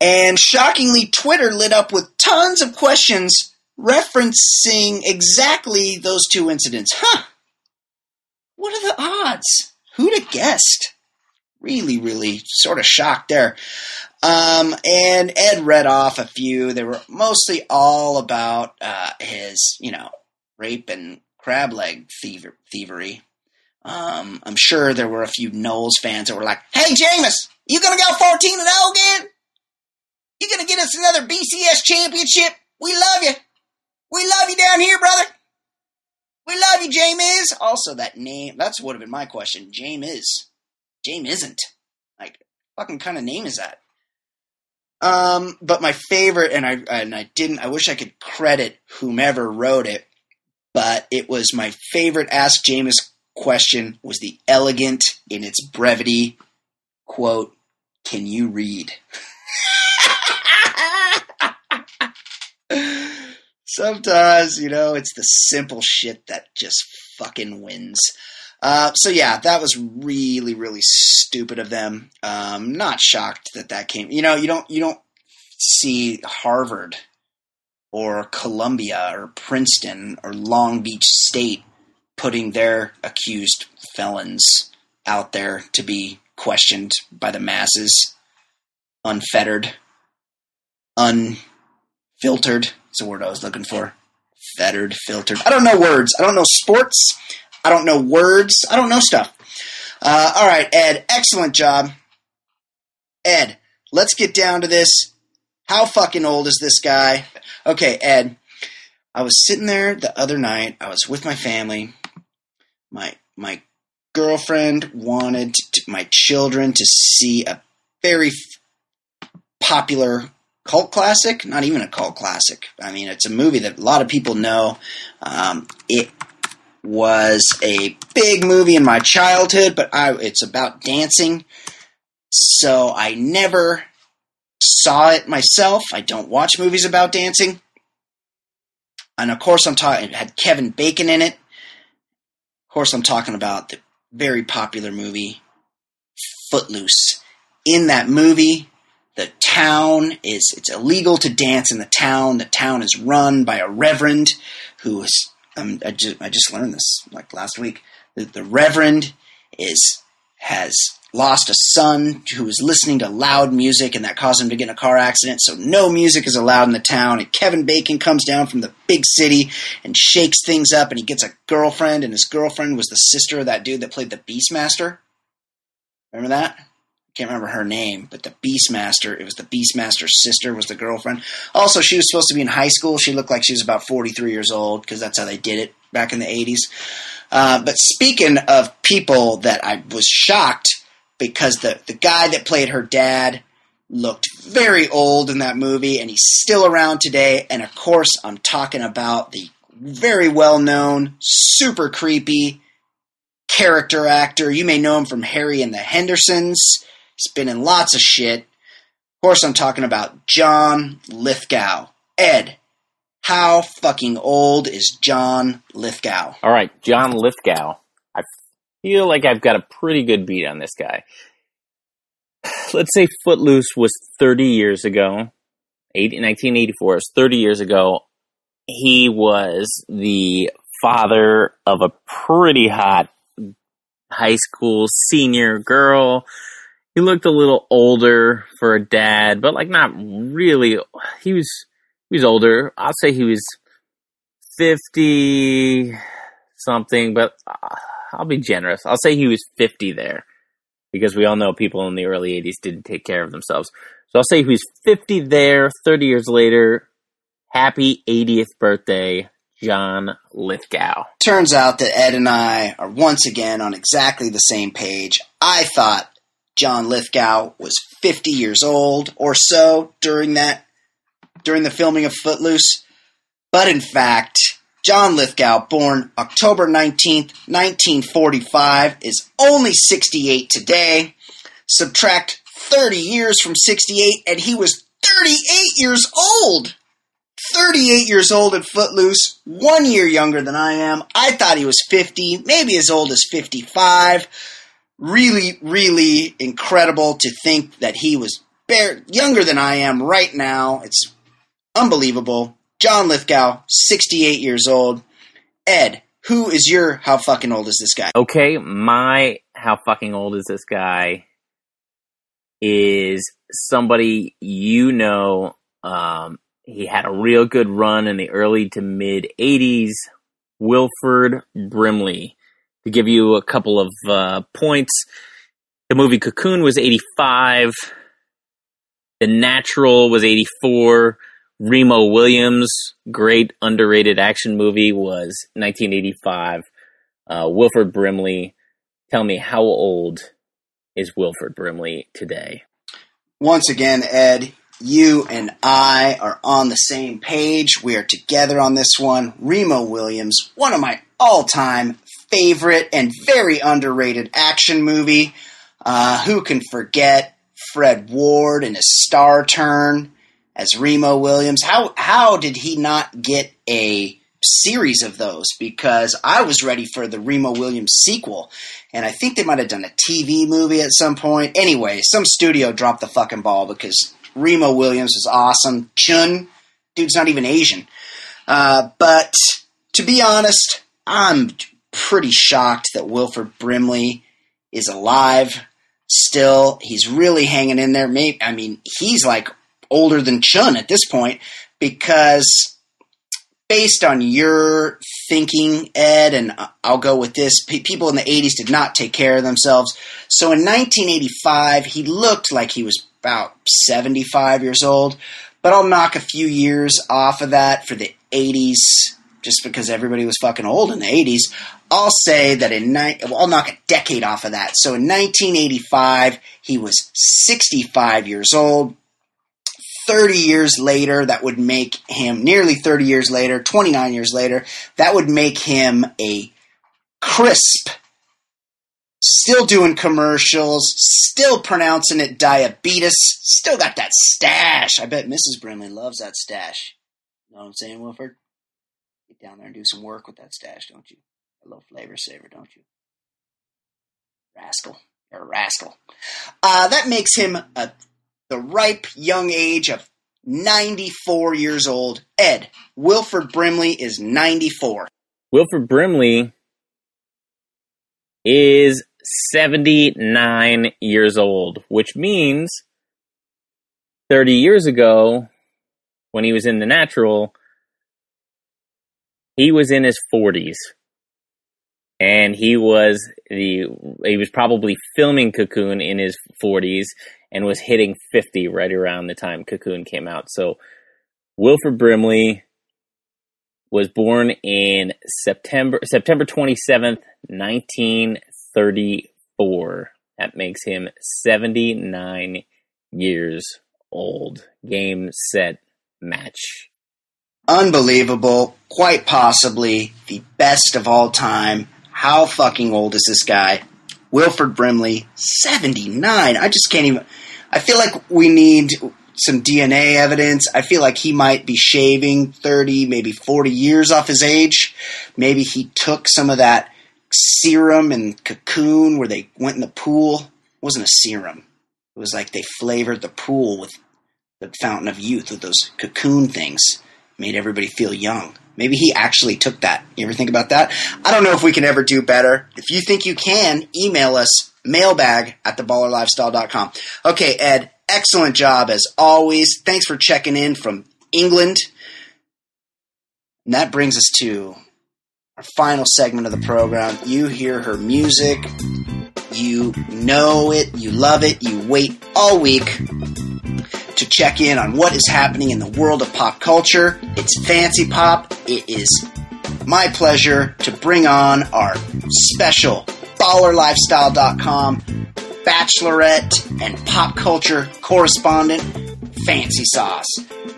S3: And shockingly, Twitter lit up with tons of questions referencing exactly those two incidents. Huh. What are the odds? Who'd have guessed? Really, really sort of shocked there. Um, and Ed read off a few. They were mostly all about uh, his, you know, rape and crab leg thiever- thievery. Um, I'm sure there were a few Noles fans that were like, "Hey, Jameis, you gonna go 14 and 0 again? You gonna get us another BCS championship? We love you. We love you down here, brother. We love you, James. Also, that name, that's would have been my question. James. James isn't. Like, fucking kind of name is that? Um, but my favorite, and I and I didn't. I wish I could credit whomever wrote it. but it was my favorite Ask Jameis question was the elegant in its brevity quote, "Can you read?" Sometimes, you know, it's the simple shit that just fucking wins. Uh, so yeah, that was really, really stupid of them. Um, not shocked that that came. You know, you don't you don't see Harvard or Columbia or Princeton or Long Beach State putting their accused felons out there to be questioned by the masses, unfettered, unfiltered. That's the word I was looking for. Fettered, filtered. I don't know words. I don't know sports. I don't know words. I don't know stuff. Uh, all right, Ed, excellent job. Ed, let's get down to this. How fucking old is this guy? Okay, Ed, I was sitting there the other night. I was with my family. My my girlfriend wanted to, my children to see a very popular cult classic. Not even a cult classic. I mean, it's a movie that a lot of people know. Um, it was a big movie in my childhood, but I, it's about dancing. So I never saw it myself. I don't watch movies about dancing. And of course, I'm talking, it had Kevin Bacon in it. Of course, I'm talking about the very popular movie Footloose. In that movie, the town is, it's illegal to dance in the town. The town is run by a reverend who is um, I, just, I just learned this like last week. The, the Reverend is has lost a son who was listening to loud music, and that caused him to get in a car accident. So no music is allowed in the town. And Kevin Bacon comes down from the big city and shakes things up, and he gets a girlfriend, and his girlfriend was the sister of that dude that played the Beastmaster. Remember that? Can't remember her name, but the Beastmaster, it was the Beastmaster's sister was the girlfriend. Also, she was supposed to be in high school. She looked like she was about 43 years old because that's how they did it back in the 80s. Uh, but speaking of people that I was shocked because the, the guy that played her dad looked very old in that movie and he's still around today. And of course, I'm talking about the very well known, super creepy character actor. You may know him from Harry and the Hendersons. In lots of shit. Of course, I'm talking about John Lithgow. Ed, how fucking old is John Lithgow?
S1: All right, John Lithgow. I feel like I've got a pretty good beat on this guy. Let's say Footloose was 30 years ago. 1984 is 30 years ago. He was the father of a pretty hot high school senior girl he looked a little older for a dad, but like not really. He was he was older. I'll say he was fifty something, but uh, I'll be generous. I'll say he was fifty there because we all know people in the early '80s didn't take care of themselves. So I'll say he was fifty there. Thirty years later, happy 80th birthday, John Lithgow.
S3: Turns out that Ed and I are once again on exactly the same page. I thought John Lithgow was 50 years old or so during that during the filming of Footloose. But in fact, John Lithgow, born October 19th, 1945, is only 68 today. Subtract 30 years from 68 and he was 38 years old. 38 years old at Footloose, one year younger than I am. I thought he was 50, maybe as old as 55 really, really incredible to think that he was bare, younger than I am right now. It's unbelievable. John Lithgow, 68 years old. Ed, who is your how fucking old is this guy?
S1: Okay, my how fucking old is this guy is somebody you know. Um, he had a real good run in the early to mid 80s. Wilford Brimley to give you a couple of uh, points, the movie Cocoon was 85. The Natural was 84. Remo Williams, great underrated action movie, was 1985. Uh, Wilford Brimley, tell me how old is Wilford Brimley today?
S3: Once again, Ed, you and I are on the same page. We are together on this one. Remo Williams, one of my all time favorite and very underrated action movie. Uh, who can forget Fred Ward and his star turn as Remo Williams? How how did he not get a series of those? Because I was ready for the Remo Williams sequel, and I think they might have done a TV movie at some point. Anyway, some studio dropped the fucking ball because Remo Williams is awesome. Chun, dude's not even Asian. Uh, but to be honest, I'm pretty shocked that Wilford Brimley is alive still. He's really hanging in there. Maybe I mean he's like older than Chun at this point because based on your thinking, Ed, and I'll go with this, people in the 80s did not take care of themselves. So in 1985, he looked like he was about 75 years old, but I'll knock a few years off of that for the 80s just because everybody was fucking old in the 80s. I'll say that in ni- well, I'll knock a decade off of that. So in 1985, he was 65 years old. 30 years later, that would make him nearly 30 years later, 29 years later, that would make him a crisp, still doing commercials, still pronouncing it diabetes, still got that stash. I bet Mrs. Brimley loves that stash. You know what I'm saying, Wilford? Get down there and do some work with that stash, don't you? A little flavor saver, don't you? Rascal. You're a rascal. Uh, that makes him a, the ripe young age of 94 years old. Ed, Wilford Brimley is 94.
S1: Wilford Brimley is 79 years old, which means 30 years ago, when he was in The Natural, he was in his 40s and he was the he was probably filming Cocoon in his 40s and was hitting 50 right around the time Cocoon came out. So Wilford Brimley was born in September September 27th, 1934. That makes him 79 years old. Game set match.
S3: Unbelievable, quite possibly the best of all time how fucking old is this guy? Wilford Brimley, 79. I just can't even. I feel like we need some DNA evidence. I feel like he might be shaving 30, maybe 40 years off his age. Maybe he took some of that serum and cocoon where they went in the pool. It wasn't a serum. It was like they flavored the pool with the fountain of youth with those cocoon things. Made everybody feel young. Maybe he actually took that. You ever think about that? I don't know if we can ever do better. If you think you can, email us mailbag at theballerlifestyle.com. Okay, Ed, excellent job as always. Thanks for checking in from England. And that brings us to our final segment of the program. You hear her music, you know it, you love it, you wait all week to check in on what is happening in the world of pop culture. It's Fancy Pop. It is my pleasure to bring on our special ballerlifestyle.com bachelorette and pop culture correspondent, Fancy Sauce.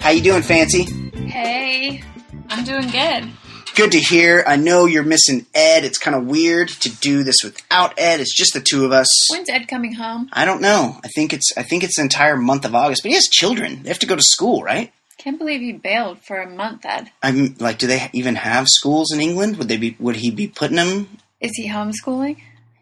S3: How you doing, Fancy?
S2: Hey, I'm doing good
S3: good to hear. I know you're missing Ed. It's kind of weird to do this without Ed. It's just the two of us.
S2: When's Ed coming home?
S3: I don't know. I think it's I think it's the entire month of August. But he has children. They have to go to school, right?
S2: Can't believe he bailed for a month, Ed.
S3: I'm like, do they even have schools in England? Would they be? Would he be putting them?
S2: Is he homeschooling?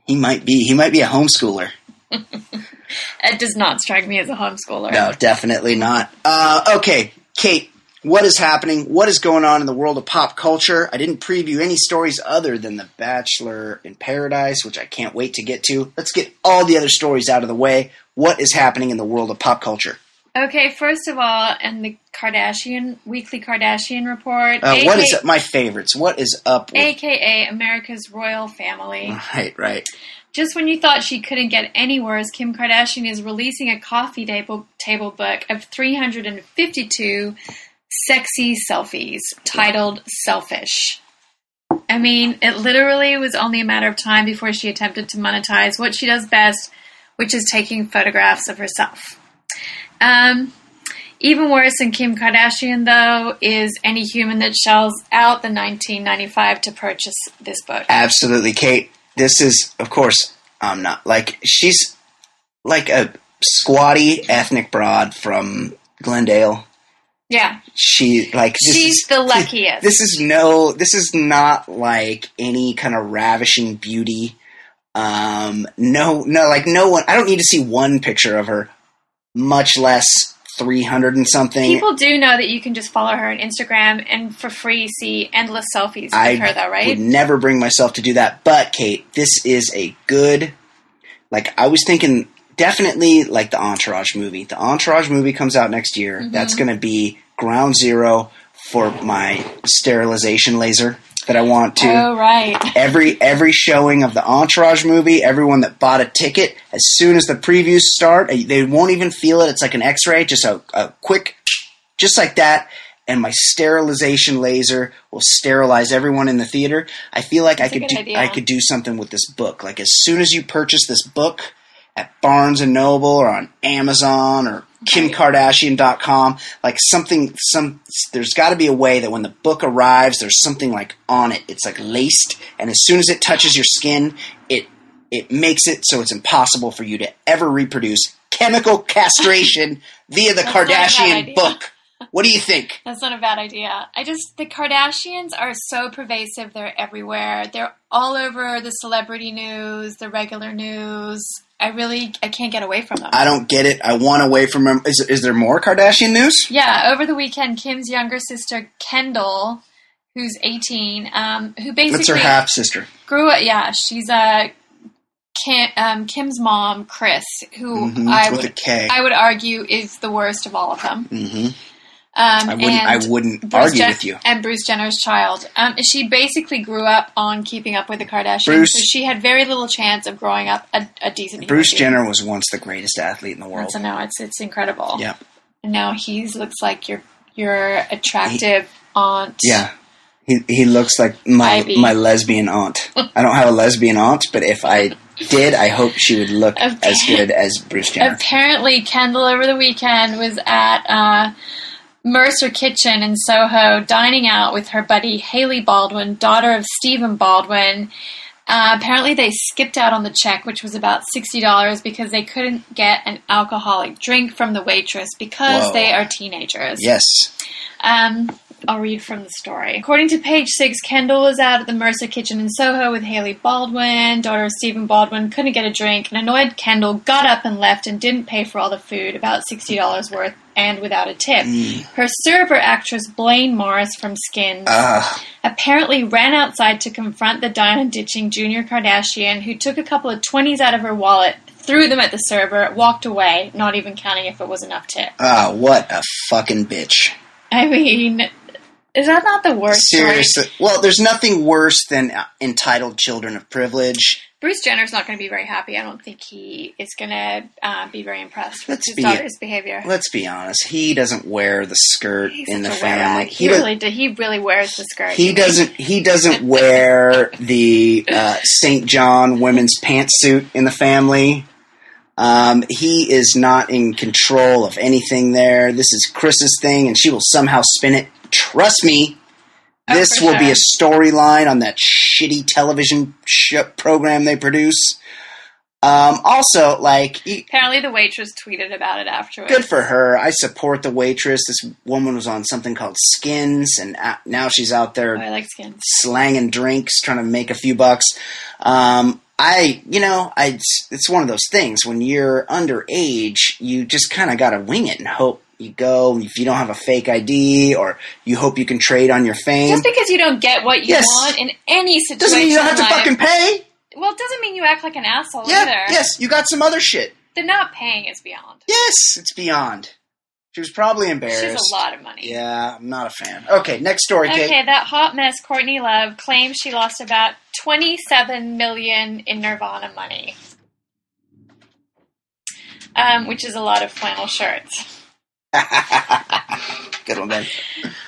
S3: He might be. He might be a homeschooler.
S2: Ed does not strike me as a homeschooler.
S3: No, definitely not. Uh, okay, Kate what is happening, what is going on in the world of pop culture. I didn't preview any stories other than The Bachelor in Paradise, which I can't wait to get to. Let's get all the other stories out of the way. What is happening in the world of pop culture?
S2: Okay, first of all, and the Kardashian weekly Kardashian report.
S3: Uh, what is my favorites? What is up? With...
S2: AKA America's royal family.
S3: Right, right.
S2: Just when you thought she couldn't get any worse, Kim Kardashian is releasing a coffee table table book of 352 sexy selfies titled Selfish. I mean, it literally was only a matter of time before she attempted to monetize what she does best, which is taking photographs of herself. Um, Even worse than Kim Kardashian, though, is any human that shells out the 1995 to purchase this book.
S3: Absolutely, Kate. This is, of course, I'm not like she's like a squatty ethnic broad from Glendale.
S2: Yeah,
S3: She like this
S2: she's
S3: is,
S2: the luckiest.
S3: This is no. This is not like any kind of ravishing beauty. Um, no, no, like no one. I don't need to see one picture of her, much less three hundred and something.
S2: People do know that you can just follow her on Instagram and for free see endless selfies with
S3: I
S2: her, though, right?
S3: I would never bring myself to do that. But Kate, this is a good. Like I was thinking, definitely like the Entourage movie. The Entourage movie comes out next year.
S2: Mm-hmm.
S3: That's going to be ground zero for my sterilization laser that I want to.
S2: Oh, right.
S3: every every showing of the Entourage movie, everyone that bought a ticket, as soon as the previews start, eh, they won't even feel it. It's like an X-ray, just a, a quick, just like that. And my sterilization laser will sterilize everyone in the theater. I feel like I
S2: a
S3: could do
S2: idea.
S3: I could do something with this book. Like as soon as you purchase this book at Barnes and Noble or on Amazon or KimKardashian.com, like something some there's got to be a way that when the book arrives there's something like on it. It's like laced and as soon as it touches your skin, it it makes it so it's impossible for you to ever reproduce chemical castration via the
S2: That's not a bad
S3: Kardashian book. What do you think?
S2: That's not a bad idea. I just the Kardashians are so pervasive; they're everywhere. They're all over the celebrity news, the regular news. I really I can't get away from them.
S3: I don't get it. I want away from them. Is, is there more Kardashian news?
S2: yeah, over the weekend, Kim's younger sister Kendall, who's 18, um, who basically.
S3: That's her half sister.
S2: grew up. Yeah, she's a Kim, um, Kim's mom, Kris, who
S3: Mhm,
S2: I would. I would argue is the worst of all of them.
S3: hmm
S2: Um,
S3: I wouldn't. I wouldn't
S2: Bruce
S3: argue
S2: Jen-
S3: with you.
S2: And Bruce Jenner's child. Um, she basically grew up on Keeping Up with the Kardashians,
S3: Bruce-
S2: so she had very little chance of growing up a, a decent. human
S3: Bruce
S2: being.
S3: Jenner was once the greatest athlete in the world.
S2: So now it's it's incredible.
S3: Yeah.
S2: And now he looks like your your attractive aunt.
S3: Yeah. He he looks like my
S2: Ivy.
S3: my lesbian aunt. I don't have a lesbian aunt, but if I did, I hope she would look as good as Bruce Jenner.
S2: Apparently, Kendall over the weekend was at uh, Mercer Kitchen in Soho, dining out with her buddy Hailey Baldwin, daughter of Stephen Baldwin. Uh, apparently, they skipped out on the check, which was about sixty dollars, because they couldn't get an alcoholic drink from the waitress because
S3: Whoa.
S2: they are teenagers.
S3: Yes.
S2: Um, I'll read from the story. According to page six, Kendall was out at the Mercer Kitchen in Soho with Hailey Baldwin, daughter of Stephen Baldwin, couldn't get a drink. An annoyed Kendall got up and left and didn't pay for all the food, about $60 worth, and without a tip. Her server, actress Blaine Morris from Skins,
S3: Uh,
S2: apparently ran outside to confront the diner ditching Junior Kardashian, who took a couple of 20s out of her wallet, threw them at the server, walked away, not even counting if it was enough tip.
S3: ah, what a fucking bitch.
S2: I mean, is that not the worst? story?
S3: Seriously. Well, there's nothing worse than uh, entitled children of privilege.
S2: Bruce Jenner's not going to be very happy. I don't think he is going to uh, be very impressed with
S3: Let's
S2: his
S3: be-
S2: daughter's behavior.
S3: Let's be honest. He doesn't wear the skirt
S2: He's
S3: in the family. He,
S2: He,
S3: does-
S2: really, do- he really wears the skirt.
S3: He doesn't. He doesn't wear the uh, St. John women's pantsuit in the family. Um, he is not in control of anything there. This is Kris's thing, and she will somehow spin it. Trust me, this will be a storyline on that shitty television sh- program they produce. Um, also, like,
S2: Apparently, the waitress tweeted about it afterwards.
S3: good for her. I support the waitress. This woman was on something called Skins, and now she's out there
S2: Oh, I like skins.
S3: slanging drinks, trying to make a few bucks. Um, I, you know, I, it's, it's one of those things when you're underage, you just kind of got to wing it and hope you go. If you don't have a fake ID, or you hope you can trade on your fame,
S2: Just because you don't get what you
S3: Yes.
S2: want in any situation,
S3: doesn't mean you don't have to fucking pay.
S2: Well, it doesn't mean you act like an asshole
S3: Yeah,
S2: either.
S3: yes, you got some other shit.
S2: The not paying is beyond.
S3: Yes, it's beyond. She was probably embarrassed.
S2: She's a lot of money.
S3: Yeah, I'm not a fan. Okay, next story, Kate.
S2: Okay, that hot mess Courtney Love claims she lost about 27 million in Nirvana money. Um, which is a lot of flannel shirts.
S3: Good one, Ben.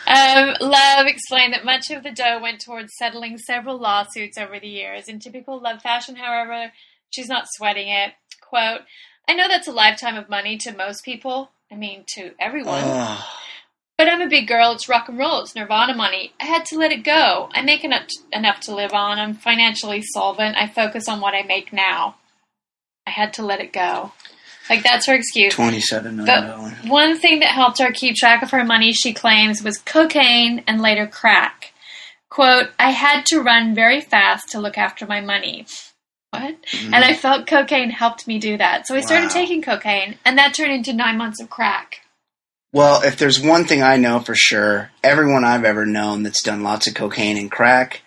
S2: Um, Love explained that much of the dough went towards settling several lawsuits over the years. In typical Love fashion, however, she's not sweating it. Quote, I know that's a lifetime of money to most people, I mean, to everyone.
S3: Ugh.
S2: But I'm a big girl. It's rock and roll. It's Nirvana money. I had to let it go. I make enough, enough to live on. I'm financially solvent. I focus on what I make now. I had to let it go. Like, that's her excuse.
S3: Twenty-seven million dollars.
S2: But one thing that helped her keep track of her money, she claims, was cocaine and later crack. Quote, I had to run very fast to look after my money. What? And I felt cocaine helped me do that. So I started
S3: Mm-hmm. Wow.
S2: taking cocaine, and that turned into nine months of crack.
S3: Well, if there's one thing I know for sure, everyone I've ever known that's done lots of cocaine and crack,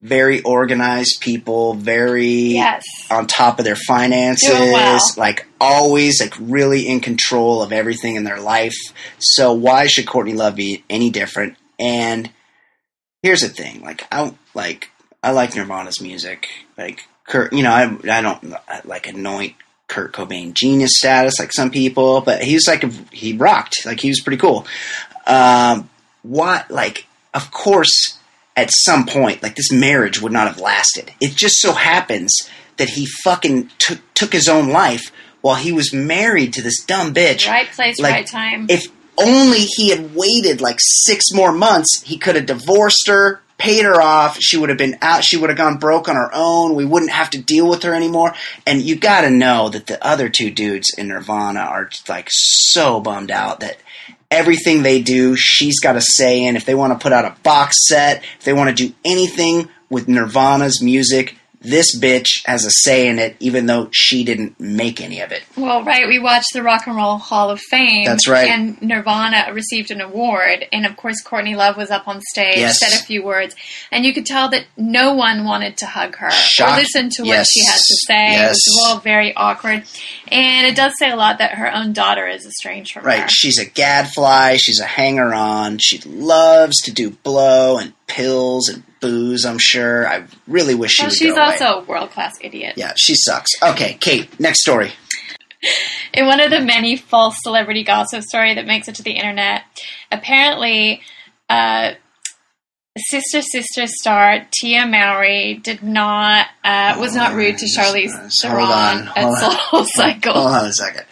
S3: very organized people, very
S2: Yes.
S3: on top of their finances,
S2: well.
S3: like always like really in control of everything in their life. So why should Courtney Love be any different? And here's the thing, like I like I like Nirvana's music. Like Kurt, you know, I I don't like anoint Kurt Cobain genius status like some people, but he's like a, he rocked. Like he was pretty cool. Um, what like of course at some point like this marriage would not have lasted. It just so happens that he fucking took took his own life while he was married to this dumb bitch.
S2: Right place,
S3: Like,
S2: right time.
S3: If only he had waited like six more months, he could have divorced her, paid her off. She would have been out. She would have gone broke on her own. We wouldn't have to deal with her anymore. And you got to know that the other two dudes in Nirvana are like so bummed out that everything they do, she's got a say in. If they want to put out a box set, if they want to do anything with Nirvana's music, this bitch has a say in it, even though she didn't make any of it.
S2: Well, right, we watched the Rock and Roll Hall of Fame.
S3: That's right.
S2: And Nirvana received an award. And of course, Courtney Love was up on stage,
S3: Yes.
S2: said a few words. And you could tell that no one wanted to hug her or listen to what she had to say. It was all very awkward. And it does say a lot that her own daughter is estranged from her.
S3: Right. She's a gadfly. She's a hanger on. She loves to do blow and pills and booze, I'm sure. I really wish she
S2: well,
S3: would
S2: she's
S3: go away.
S2: also a world class idiot.
S3: Yeah, she sucks. Okay, Kate, next story.
S2: In one of the many false celebrity gossip story that makes it to the internet, apparently, uh, Sister Sister star Tia Mowry did not uh, was not rude to Charlize Theron
S3: hold on,
S2: at
S3: hold on.
S2: Soul Cycle.
S3: Hold on a second.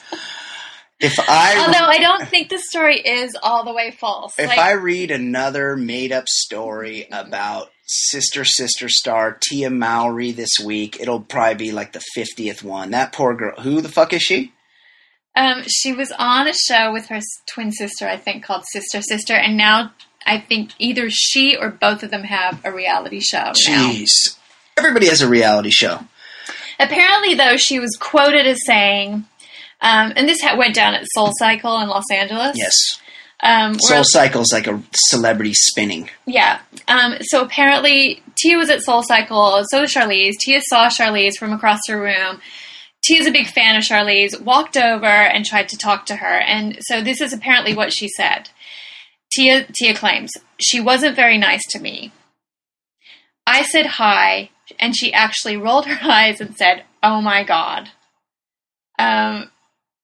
S3: If I
S2: Although I don't think the story is all the way false.
S3: if
S2: Like,
S3: I read another made up story about Sister Sister star Tia Mowry this week, it'll probably be like the fiftieth one. That poor girl. Who the fuck is she?
S2: um, she was on a show with her twin sister, I think, called Sister Sister, and now I think either she or both of them have a reality show now.
S3: Jeez. Everybody has a reality show.
S2: Apparently, though, she was quoted as saying, um, and this went down at Soul Cycle in Los Angeles.
S3: Yes.
S2: Um,
S3: Soul Cycle's like a celebrity spinning.
S2: yeah. Um, so apparently, Tia was at Soul Cycle. So was Charlize. Tia saw Charlize from across the room. Tia's a big fan of Charlize. Walked over and tried to talk to her. And so this is apparently what she said. Tia Tia claims she wasn't very nice to me. I said hi, and she actually rolled her eyes and said, "Oh my god." Um.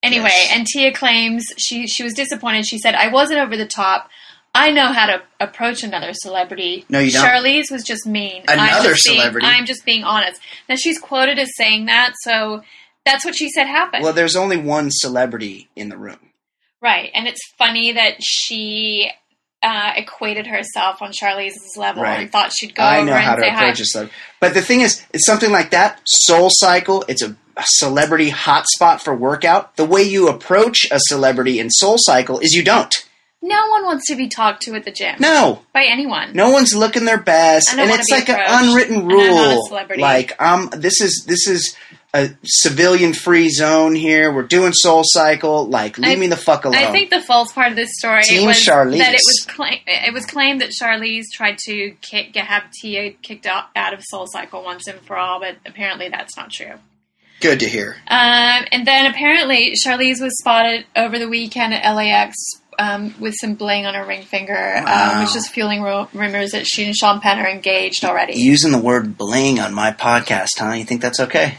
S2: Anyway,
S3: Yes.
S2: and Tia claims she she was disappointed. She said, "I wasn't over the top. I know how to approach another celebrity.
S3: No, you don't.
S2: Charlize was just mean. I'm
S3: Another
S2: just being-
S3: celebrity?
S2: I'm just being honest. Now she's quoted as saying that, so that's what she said happened.
S3: Well, there's only one celebrity in the room.
S2: Right, and it's funny that she uh, equated herself on Charlize's level
S3: Right.
S2: and thought she'd go
S3: I
S2: over
S3: know how to
S2: say hi.
S3: approach a celebrity. But the thing is, it's something like that. Soul Cycle, it's a celebrity hotspot for workout. The way you approach a celebrity in Soul Cycle is you don't.
S2: No one wants to be talked to at the gym
S3: No.
S2: by anyone.
S3: No one's looking their best, and it's like an unwritten
S2: and I'm not a
S3: rule. Like, um, this is this is a civilian-free zone here. We're doing Soul Cycle. Like, leave
S2: I-
S3: me the fuck alone.
S2: I think the false part of this story
S3: Team
S2: was
S3: Charlize.
S2: that it was cla- it was claimed that Charlize tried to kick, have Tia kicked out, out of Soul Cycle once and for all, but apparently that's not true.
S3: Good to hear.
S2: Um, and then apparently Charlize was spotted over the weekend at LAX um, with some bling on her ring finger,
S3: Wow.
S2: um, which is fueling ru- rumors that she and Sean Penn are engaged already.
S3: Using the word bling on my podcast, huh? You think that's okay?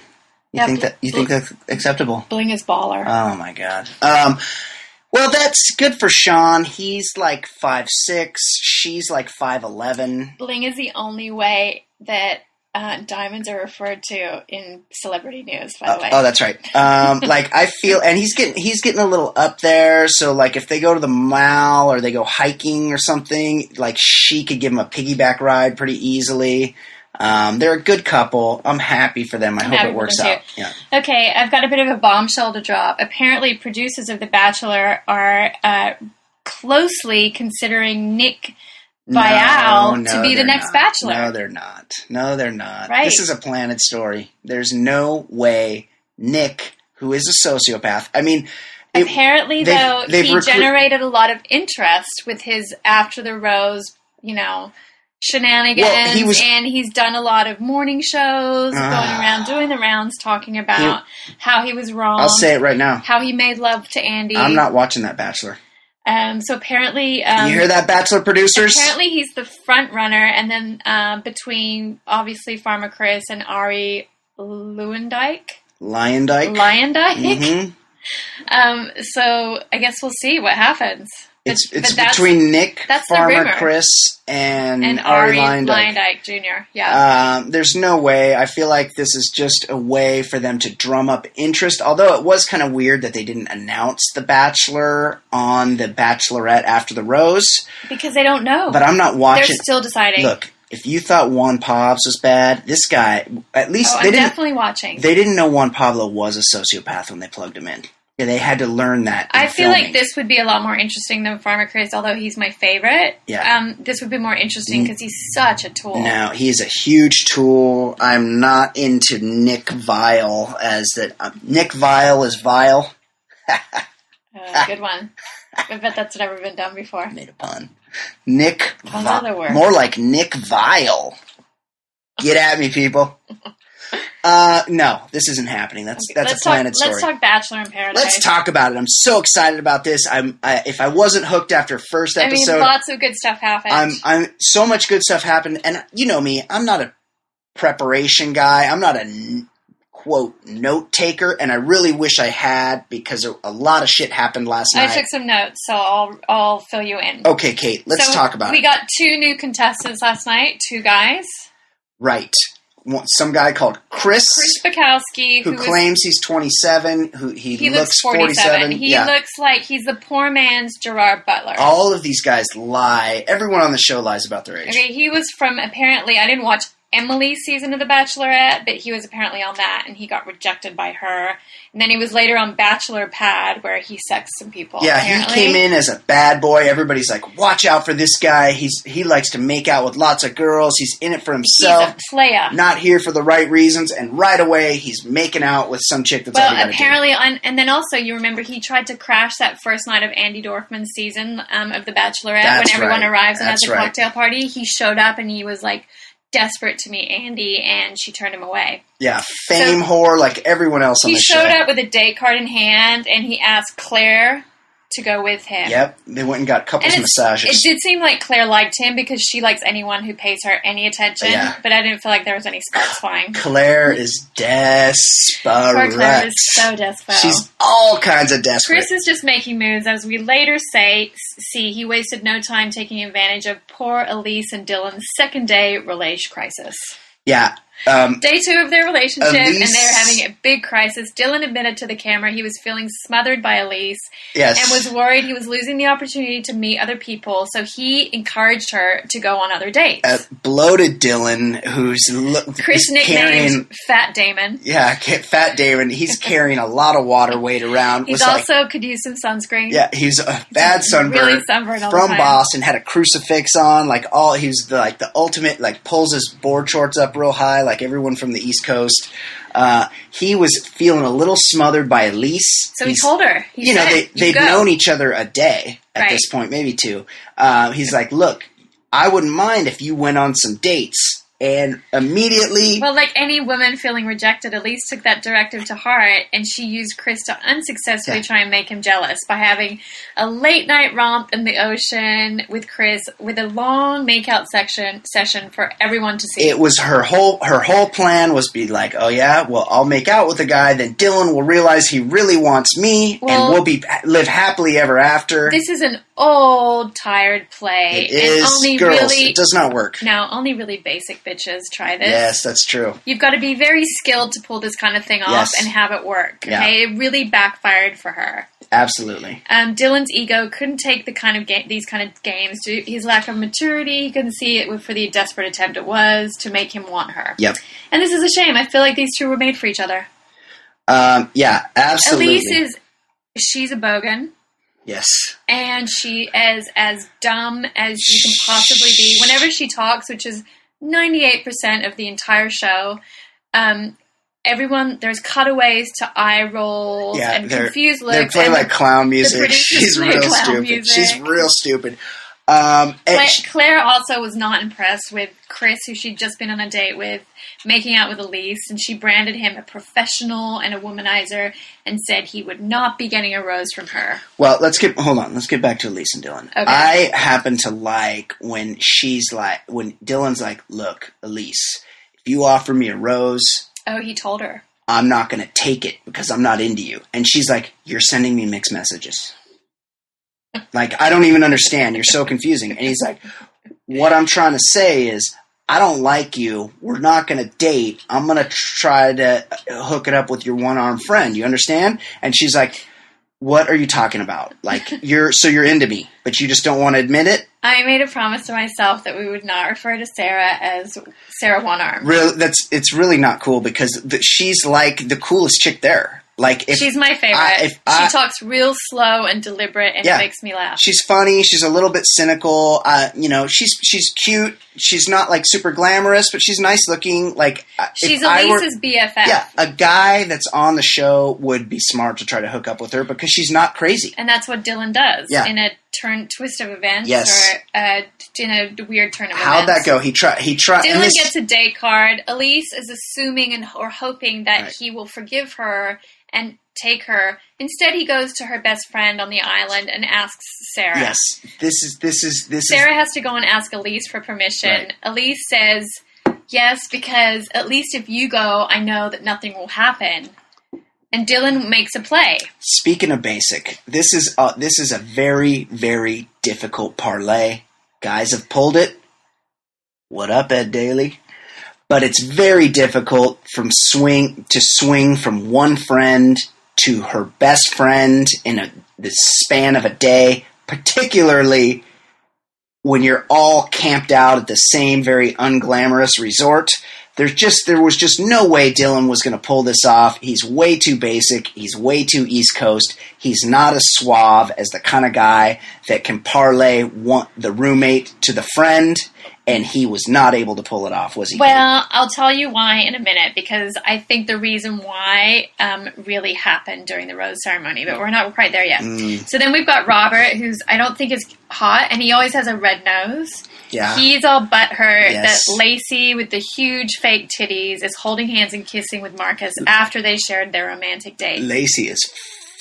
S3: You
S2: Yeah,
S3: think
S2: bl-
S3: that you think that's acceptable?
S2: bling is baller.
S3: Oh my god. Um, well, that's good for Sean. He's like five six. She's like five eleven.
S2: bling is the only way that uh, diamonds are referred to in celebrity news. By the
S3: Oh,
S2: way,
S3: oh, that's right. Um, like I feel, and he's getting he's getting a little up there. So like if they go to the mall or they go hiking or something, like she could give him a piggyback ride pretty easily. Um, they're a good couple. I'm happy for them. I
S2: I'm
S3: hope it works out. Yeah.
S2: Okay, I've got a bit of a bombshell to drop. Apparently, producers of The Bachelor are uh, closely considering Nick Viall to be the next
S3: not.
S2: Bachelor.
S3: No, they're not. No, they're not.
S2: Right.
S3: This is a planted story. There's no way Nick, who is a sociopath. I mean, it-
S2: Apparently,
S3: they've-
S2: though,
S3: they've
S2: he
S3: recru-
S2: generated a lot of interest with his After the Rose, you know, shenanigans,
S3: Well, he was-
S2: and he's done a lot of morning shows,
S3: Ah.
S2: going around doing the rounds, talking about how he was wrong,
S3: I'll say it right now.
S2: how he made love to Andi.
S3: I'm not watching that Bachelor.
S2: Um, so apparently, um,
S3: you hear that, Bachelor producers?
S2: Apparently, he's the front runner, and then um, between obviously Farmer Chris and Ari Luyendyk,
S3: Lion Dyke.
S2: Luyendyk.
S3: hmm
S2: Um, so I guess we'll see what happens.
S3: It's
S2: but
S3: it's between Nick,
S2: that's
S3: Farmer. Chris, and,
S2: and
S3: Ari
S2: Ari. Jr. Yeah,
S3: Um, there's no way. I feel like this is just a way for them to drum up interest. Although it was kind of weird that they didn't announce The Bachelor on The Bachelorette after the Rose.
S2: because they don't know.
S3: But I'm not watching.
S2: They're still deciding.
S3: Look, if you thought Juan Pabs was bad, this guy at least
S2: oh,
S3: they
S2: I'm
S3: didn't.
S2: definitely watching.
S3: They didn't know Juan Pablo was a sociopath when they plugged him in. Yeah, they had to learn that.
S2: I feel like this would be a lot more interesting than Farmer Chris, although he's my favorite.
S3: Yeah.
S2: Um, this would be more interesting because he's such a tool.
S3: No, he's a huge tool. I'm not into Nick Viall as that. Uh, Nick Viall is vile.
S2: Uh, good one. I bet that's never been done before.
S3: Made a pun. Nick Vi-
S2: are.
S3: More like Nick Vile. Get at me, people. Uh, no, this isn't happening. That's that's a planet
S2: talk,
S3: story.
S2: Let's talk Bachelor in Paradise.
S3: Let's talk about it. I'm so excited about this. I'm I, if I wasn't hooked after first
S2: I mean,
S3: episode,
S2: lots of good stuff happened.
S3: I'm I'm so much good stuff happened, and you know me, I'm not a preparation guy. I'm not a quote note taker, and I really wish I had because a, lot of shit happened last night.
S2: I took some notes, so I'll I'll fill you in.
S3: okay, Kate, let's
S2: So
S3: talk about
S2: we
S3: it.
S2: We got two new contestants last night. Two guys,
S3: right, some guy called Chris,
S2: Chris Bukowski,
S3: who,
S2: who
S3: claims he's 27, who he,
S2: he
S3: looks,
S2: looks 47. He
S3: yeah.
S2: looks like he's the poor man's Gerard Butler.
S3: All of these guys lie. Everyone on the show lies about their age.
S2: Okay, he was from apparently I didn't watch Emily's season of The Bachelorette, but he was apparently on that and he got rejected by her. And then he was later on Bachelor Pad where he sexed some people.
S3: Yeah,
S2: apparently.
S3: he came in as a bad boy. Everybody's like, "Watch out for this guy. He's he likes to make out with lots of girls. He's in it for
S2: He's
S3: himself.
S2: playa.
S3: not here for the right reasons." And right away, he's making out with some chick that's
S2: Well,
S3: he gotta do.
S2: apparently, on, and then also you remember he tried to crash that first night of Andi Dorfman's season um, of The Bachelorette
S3: That's
S2: when everyone
S3: right.
S2: arrives and
S3: That's
S2: has a
S3: right.
S2: cocktail party. He showed up and he was like desperate to meet Andi, and she turned him away.
S3: Yeah, fame whore like everyone else on
S2: He showed
S3: show.
S2: up with a date card in hand, and he asked Clare to go with him.
S3: Yep, they went and got couples
S2: And
S3: massages.
S2: It did seem like Clare liked him because she likes anyone who pays her any attention,
S3: Yeah.
S2: but I didn't feel like there was any sparks flying.
S3: Clare is desperate.
S2: Poor. Clare is so desperate.
S3: She's all kinds of desperate.
S2: Chris is just making moves, as we later say. See, he wasted no time taking advantage of poor Elise and Dylan's second day relation crisis.
S3: yeah, um,
S2: Day two of their relationship, and they're having a big crisis. Dylan admitted to the camera he was feeling smothered by Elise
S3: yes,
S2: and was worried he was losing the opportunity to meet other people. So he encouraged her to go on other dates.
S3: uh, bloated Dylan, who's lo-
S2: Chris nicknamed Fat Damon.
S3: Yeah, Fat Damon. He's carrying a lot of water weight around.
S2: He's
S3: was like,
S2: also could use some sunscreen.
S3: yeah, he's a bad sunburn.
S2: really sunburned
S3: from. Boston. Had a crucifix on, like all. He was the, like the ultimate. Like pulls his board shorts up real high, like everyone from the East Coast. Uh, he was feeling a little smothered by Elise.
S2: So he told her. He
S3: you know,
S2: said,
S3: they
S2: "You
S3: they've
S2: go."
S3: known each other a day at
S2: Right.
S3: this point, maybe two. Uh, he's like, look, I wouldn't mind if you went on some dates. And immediately,
S2: Well, like any woman feeling rejected, Elise took that directive to heart, and she used Chris to unsuccessfully
S3: Yeah.
S2: try and make him jealous by having a late night romp in the ocean with Chris, with a long makeout section session for everyone to see.
S3: it was her whole her whole plan was be like, oh yeah, well I'll make out with the guy, then Dylan will realize he really wants me,
S2: Well-
S3: and we'll be live happily ever after.
S2: this is an old, tired play.
S3: It is
S2: and only
S3: girls.
S2: really
S3: It does not work.
S2: no, only really basic bitches try this.
S3: Yes, that's true.
S2: You've got to be very skilled to pull this kind of thing off
S3: Yes.
S2: and have it work.
S3: Yeah.
S2: Okay, it really backfired for her.
S3: Absolutely.
S2: Um, Dylan's ego couldn't take the kind of ga- these kind of games. His lack of maturity, he couldn't see it for the desperate attempt it was to make him want her.
S3: Yep.
S2: And this is a shame. I feel like these two were made for each other.
S3: Um, yeah, absolutely.
S2: Elise is she's a bogan.
S3: Yes.
S2: and she is as dumb as you can possibly be. Whenever she talks, which is ninety eight percent of the entire show, um, everyone there's cutaways to eye rolls
S3: Yeah,
S2: and confused
S3: They're
S2: looks.
S3: playing
S2: and
S3: like clown music. She's real stupid.
S2: music.
S3: She's real stupid. Um, and
S2: Cla-
S3: she-
S2: Clare also was not impressed with Chris, who she'd just been on a date with, making out with Elise, and she branded him a professional and a womanizer, and said he would not be getting a rose from her.
S3: well, let's get hold on. Let's get back to Elise and Dylan.
S2: Okay.
S3: I happen to like when she's like when Dylan's like, "Look, Elise, if you offer me a rose,
S2: Oh, he told her.
S3: I'm not going to take it because I'm not into you." And she's like, "You're sending me mixed messages." Like I don't even understand. You're so confusing. And he's like, "What I'm trying to say is." I don't like you. We're not going to date. I'm going to try to hook it up with your one armed friend. You understand? And she's like, What are you talking about? Like, you're so you're into me, but you just don't want to admit it?
S2: I made a promise to myself that we would not refer to Sarah as Sarah One Arm.
S3: Really, that's it's really not cool because the, she's like the coolest chick there. Like, if
S2: She's my favorite.
S3: I-
S2: she
S3: I-
S2: talks real slow and deliberate, and
S3: Yeah.
S2: it makes me laugh.
S3: she's funny, she's a little bit cynical. Uh, you know, she's she's cute. She's not like super glamorous, but she's nice looking. Like, uh,
S2: She's
S3: were-
S2: Elise's BFF,
S3: yeah, a guy that's on the show would be smart to try to hook up with her because she's not crazy.
S2: and that's what Dylan does
S3: Yeah.
S2: in a turn twist of events,
S3: Yes.
S2: or uh, in a weird turn of events.
S3: How'd that go? He tried. He tried.
S2: Dylan
S3: this-
S2: gets a day card. Elise is assuming and or hoping that
S3: Right.
S2: he will forgive her and take her. Instead, he goes to her best friend on the island and asks Sarah.
S3: yes, this is this is this is
S2: Sarah has to go and ask Elise for permission.
S3: Right.
S2: Elise says yes because at least if you go, I know that nothing will happen. And Dylan makes a play.
S3: Speaking of basic, this is uh, this is a very very difficult parlay. Guys have pulled it. What up, Ed Daly? But it's very difficult from swing to swing from one friend to her best friend in a the span of a day, particularly when you're all camped out at the same very unglamorous resort. There's just there was just no way Dylan was going to pull this off. He's way too basic. He's way too East Coast. He's not as suave as the kind of guy that can parlay one, the roommate to the friend, and he was not able to pull it off, was he?
S2: Well, I'll tell you why in a minute because I think the reason why um, really happened during the rose ceremony, but we're not quite there yet.
S3: Mm,
S2: So then we've got Robert, who's I don't think is hot, and he always has a red nose.
S3: Yeah.
S2: He's all butthurt
S3: Yes.
S2: that Lacy with the huge fake titties is holding hands and kissing with Marcus after they shared their romantic date.
S3: Lacy is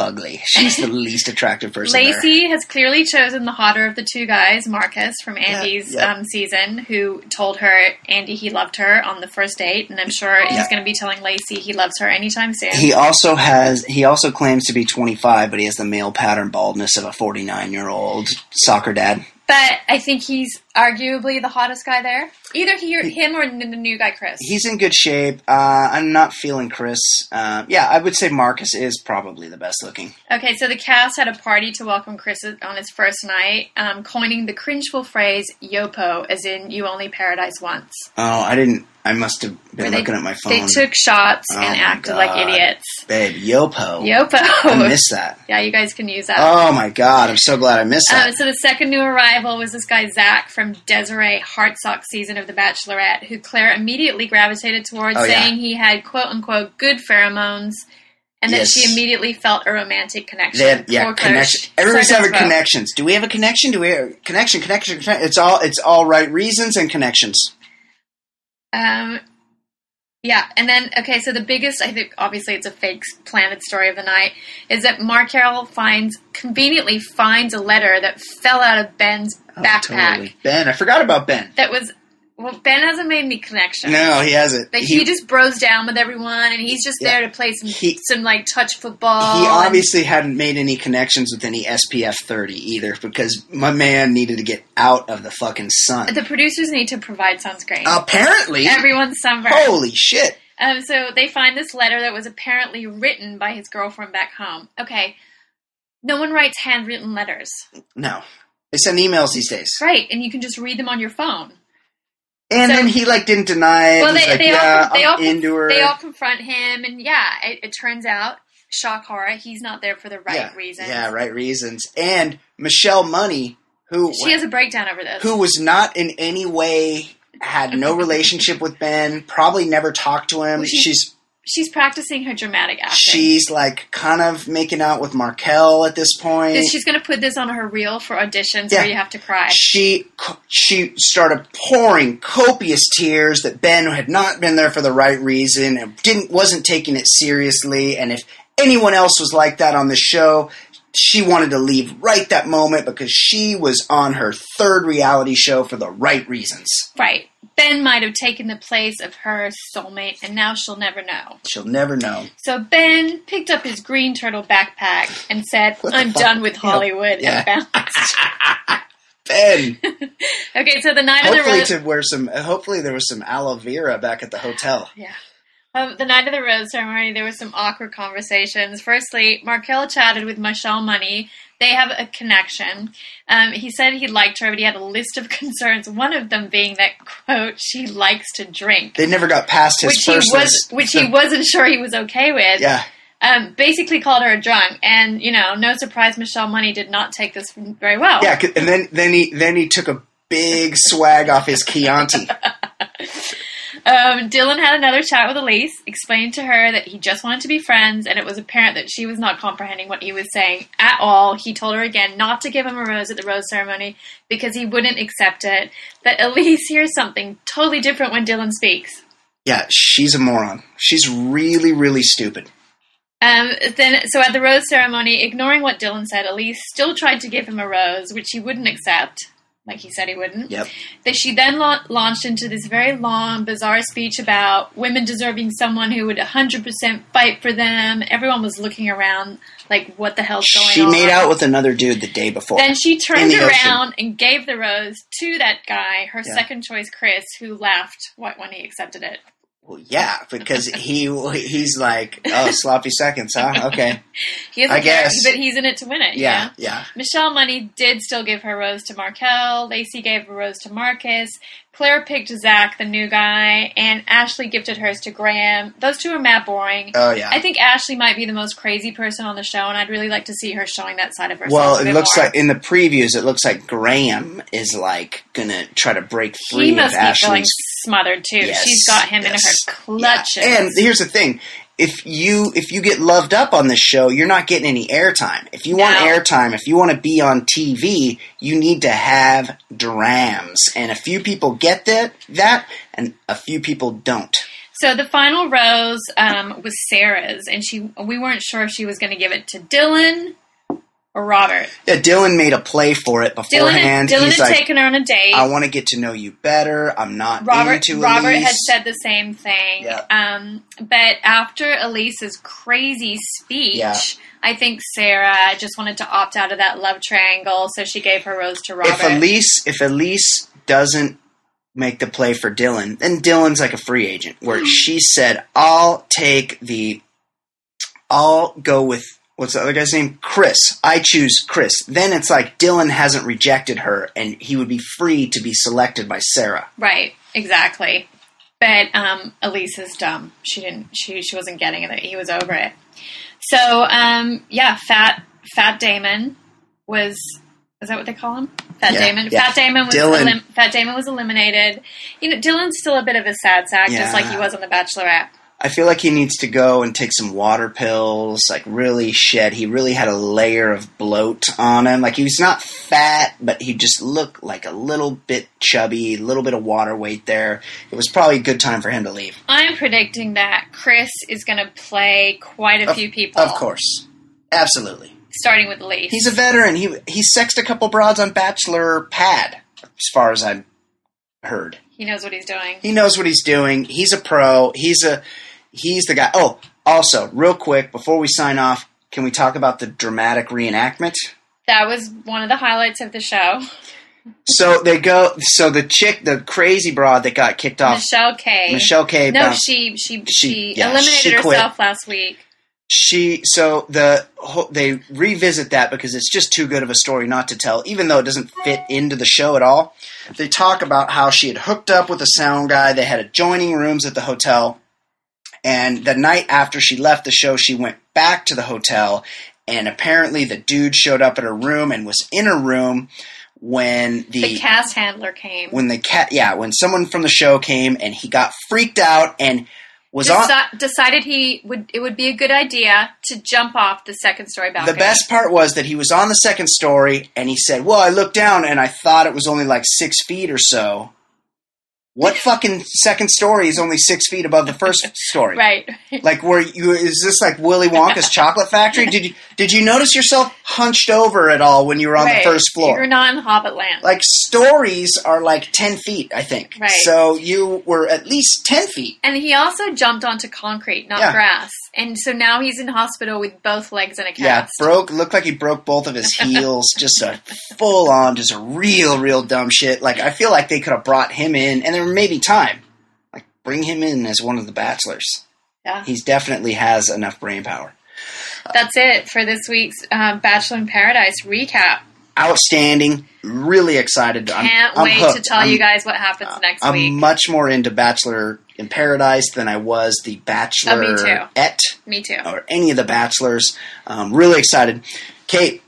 S3: fugly. She's the least attractive person there.
S2: Lacy has clearly chosen the hotter of the two guys, Marcus from Andi's
S3: yeah.
S2: Um, season, who told her Andy he loved her on the first date, and I'm sure
S3: Yeah.
S2: he's going to be telling Lacy he loves her anytime soon.
S3: He also has. He also claims to be 25, but he has the male pattern baldness of a 49 year old soccer dad.
S2: but I think he's arguably the hottest guy there. Either he or him or the new guy, Chris.
S3: He's in good shape. Uh, I'm not feeling Chris. Uh, yeah, I would say Marcus is probably the best looking.
S2: Okay, so the cast had a party to welcome Chris on his first night, um, coining the cringeful phrase "yopo," as in "you only paradise once."
S3: Oh, I didn't. I must have been
S2: they-
S3: looking at my phone.
S2: They took shots
S3: Oh
S2: and acted like idiots.
S3: Babe, Yopo.
S2: Yopo.
S3: I missed that.
S2: yeah, you guys can use that.
S3: Oh my god, I'm so glad I missed that.
S2: Um, so the second new arrival was this guy Zak from Desiree Hartsock season of The Bachelorette, who Clare immediately gravitated towards,
S3: Oh, yeah.
S2: saying he had quote unquote good pheromones, and that she immediately felt a romantic connection.
S3: Had, yeah, connection. Everybody's having connections. Do we have a connection? Do we have connection? Connection? connection? It's all. It's all right reasons and connections.
S2: Um, yeah, and then okay, so the biggest, I think, obviously, it's a fake planted story of the night, is that Mark Carroll finds conveniently finds a letter that fell out of Ben's
S3: Oh,
S2: backpack
S3: totally. Ben, I forgot about Ben.
S2: that was Well, Ben hasn't made any connections.
S3: No, he hasn't.
S2: Like he, just bros down with everyone, and he's just
S3: Yeah.
S2: there to play some
S3: He-
S2: some like touch football.
S3: he
S2: and-
S3: obviously hadn't made any connections with any SPF 30 either because my man needed to get out of the fucking sun.
S2: the producers need to provide sunscreen.
S3: Apparently.
S2: Everyone's sunburned.
S3: Holy shit.
S2: Um, so they find this letter that was apparently written by his girlfriend back home. Okay, no one writes handwritten letters,
S3: No. They send emails these days.
S2: right? And you can just read them on your phone.
S3: And
S2: So-
S3: then he like didn't deny it.
S2: Well, they
S3: like,
S2: they
S3: yeah,
S2: all they all
S3: into her.
S2: they all confront him, and yeah, it, it turns out shock horror. He's not there for the right
S3: yeah.
S2: reasons.
S3: Yeah, right reasons. And Michelle Money, who
S2: She has a breakdown over this.
S3: who was not in any way had no relationship with Ben, probably never talked to him.
S2: Well, she-
S3: she's
S2: She's practicing her dramatic acting.
S3: she's like kind of making out with Marquel at this point.
S2: She's going to put this on her reel for auditions
S3: Yeah.
S2: where you have to cry.
S3: she she started pouring copious tears that Ben had not been there for the right reason and didn't wasn't taking it seriously and if anyone else was like that on the show she wanted to leave right that moment because she was on her third reality show for the right reasons.
S2: Right. Ben might have taken the place of her soulmate, and now she'll never know.
S3: She'll never know.
S2: So Ben picked up his green turtle backpack and said, I'm
S3: fuck?
S2: done with Hollywood.
S3: Yeah.
S2: And bounced.
S3: Ben,
S2: okay, so the night of the
S3: hopefully to wear some. Hopefully there was some aloe vera back at the hotel.
S2: Yeah. Um, the night of the rose ceremony, there were some awkward conversations. Firstly, Marquel chatted with Michelle Money. They have a connection. Um, he said he liked her, but he had a list of concerns. One of them being that quote she likes to drink,
S3: They never got past his
S2: which he
S3: first
S2: was,
S3: list.
S2: which he wasn't sure he was okay with.
S3: Yeah,
S2: Um, basically called her a drunk, and you know, no surprise, Michelle Money did not take this very well.
S3: yeah, and then then he then he took a big swag off his Chianti.
S2: Um, Dylan had another chat with Elise, explained to her that he just wanted to be friends, and it was apparent that she was not comprehending what he was saying at all. He told her again not to give him a rose at the rose ceremony because he wouldn't accept it. But Elise hears something totally different when Dylan speaks.
S3: Yeah, she's a moron. She's really really stupid.
S2: Um, then, so at the rose ceremony, ignoring what Dylan said, Elise still tried to give him a rose, which he wouldn't accept, like he said he wouldn't.
S3: Yep.
S2: that she then la- launched into this very long, bizarre speech about women deserving someone who would 100% fight for them. Everyone was looking around like, what the hell's going
S3: She
S2: on?
S3: She made out with another dude the day before.
S2: Then she turned
S3: the ocean.
S2: around and gave the rose to that guy, her
S3: Yeah.
S2: second choice, Chris, who laughed when he accepted it.
S3: Well, yeah, because he he's like, oh, sloppy seconds, huh? Okay,
S2: He
S3: I guess.
S2: but he's in it to win it.
S3: yeah,
S2: Yeah.
S3: yeah.
S2: Michelle Money did still give her rose to Marquel. Lacy gave a rose to Marcus. Clare picked Zak, the new guy, and Ashley gifted hers to Graham. Those two are mad boring.
S3: Oh yeah.
S2: I think Ashley might be the most crazy person on the show, and I'd really like to see her showing that side of herself.
S3: Well, it looks
S2: more.
S3: like in the previews, it looks like Graham is like gonna try to break free
S2: he
S3: of
S2: must be feeling
S3: Ashley's.
S2: Smothered too.
S3: Yes,
S2: She's got him
S3: yes.
S2: in her clutches.
S3: Yeah. And here's the thing: if you if you get loved up on this show, you're not getting any airtime. If you want airtime, if you want to be on TV, you need to have drams, and a few people get that that, and a few people don't.
S2: So the final rose um, was Sarah's, and she we weren't sure if she was going to give it to Dylan or Robert.
S3: Yeah, Dylan made a play for it beforehand.
S2: Dylan
S3: He's
S2: had
S3: like,
S2: taken her on a date.
S3: "I want to get to know you better. I'm not
S2: Robert Robert
S3: Elise."
S2: had said the same thing.
S3: Yeah.
S2: Um, but after Elise's crazy speech,
S3: Yeah.
S2: I think Sarah just wanted to opt out of that love triangle, so she gave her rose to Robert.
S3: if Elise if Elise doesn't make the play for Dylan, then Dylan's like a free agent. Where she said, "I'll take the, I'll go with what's the other guy's name? Chris. I choose Chris." Then it's like Dylan hasn't rejected her, and he would be free to be selected by Sarah.
S2: right, exactly. But um, Elise is dumb. She didn't. She she wasn't getting it. He was over it. So um, yeah, Fat Fat Damon was. Is that what they call him? Fat
S3: Yeah,
S2: Damon.
S3: yeah.
S2: Fat Damon was elim- Fat Damon was eliminated. You know, Dylan's still a bit of a sad sack, just like he was on The Bachelorette.
S3: I feel like he needs to go and take some water pills, like really shed. He really had a layer of bloat on him. Like he was not fat, but he just looked like a little bit chubby, a little bit of water weight there. It was probably a good time for him to leave.
S2: I'm predicting that Chris is going to play quite a
S3: Of-
S2: few people.
S3: Of course. Absolutely.
S2: Starting with Lee.
S3: He's a veteran. He he sexed a couple broads on Bachelor Pad, as far as I'm heard.
S2: He knows what he's doing.
S3: He knows what he's doing. He's a pro. He's a he's the guy. Oh, also, real quick before we sign off, can we talk about the dramatic reenactment?
S2: That was one of the highlights of the show.
S3: So they go. So the chick, the crazy broad that got kicked off,
S2: Michelle K.
S3: Michelle K.
S2: No,
S3: bounced-
S2: she she
S3: She-
S2: she,
S3: yeah,
S2: eliminated
S3: she
S2: herself last week.
S3: she so the they revisit that because it's just too good of a story not to tell even though it doesn't fit into the show at all they talk about how she had hooked up with a sound guy they had adjoining rooms at the hotel and the night after she left the show she went back to the hotel and apparently the dude showed up at her room and was in her room when
S2: The cast handler came.
S3: when the cat yeah when someone from the show came and he got freaked out and was on
S2: decided he would it would be a good idea to jump off the second story balcony.
S3: The best part was that he was on the second story and he said, Well, I looked down and I thought it was only like six feet or so. What fucking second story is only six feet above the first story?
S2: right.
S3: Like, were you? Is this like Willy Wonka's chocolate factory? Did you did you notice yourself hunched over at all when you were on
S2: right.
S3: the first floor?
S2: You're not in Hobbitland.
S3: like stories are like ten feet, I think.
S2: Right.
S3: So you were at least ten feet.
S2: and he also jumped onto concrete, not
S3: Yeah.
S2: grass. And so now he's in hospital with both legs in a cast.
S3: Yeah, broke. Looked like he broke both of his heels. just a full on, just a real, real dumb shit. Like I feel like they could have brought him in, and there may be time. Like bring him in as one of the bachelors.
S2: Yeah.
S3: He's definitely has enough brain power.
S2: That's it for this week's um, Bachelor in Paradise recap.
S3: Outstanding. Really excited. I'm-
S2: Can't
S3: I'm
S2: wait
S3: hooked.
S2: to tell
S3: I'm-
S2: you guys what happens next
S3: I'm
S2: week.
S3: much more into Bachelor in Paradise than I was the Bachelor
S2: Oh, me too.
S3: et
S2: Me too.
S3: or any of the Bachelors. Um, really excited. Kate,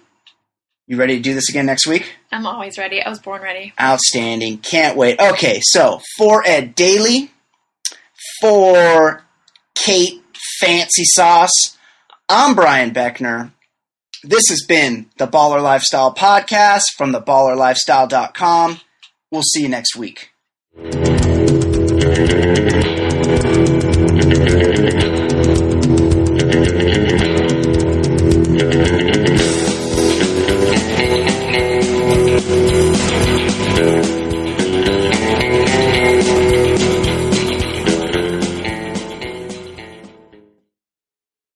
S3: you ready to do this again next week?
S2: I'm always ready. I was born ready.
S3: Outstanding. Can't wait. Okay, so for Ed Daily, for Kate Fancy Sauce, I'm Brian Beckner. This has been the Baller Lifestyle Podcast from theballerlifestyle.com. We'll see you next week.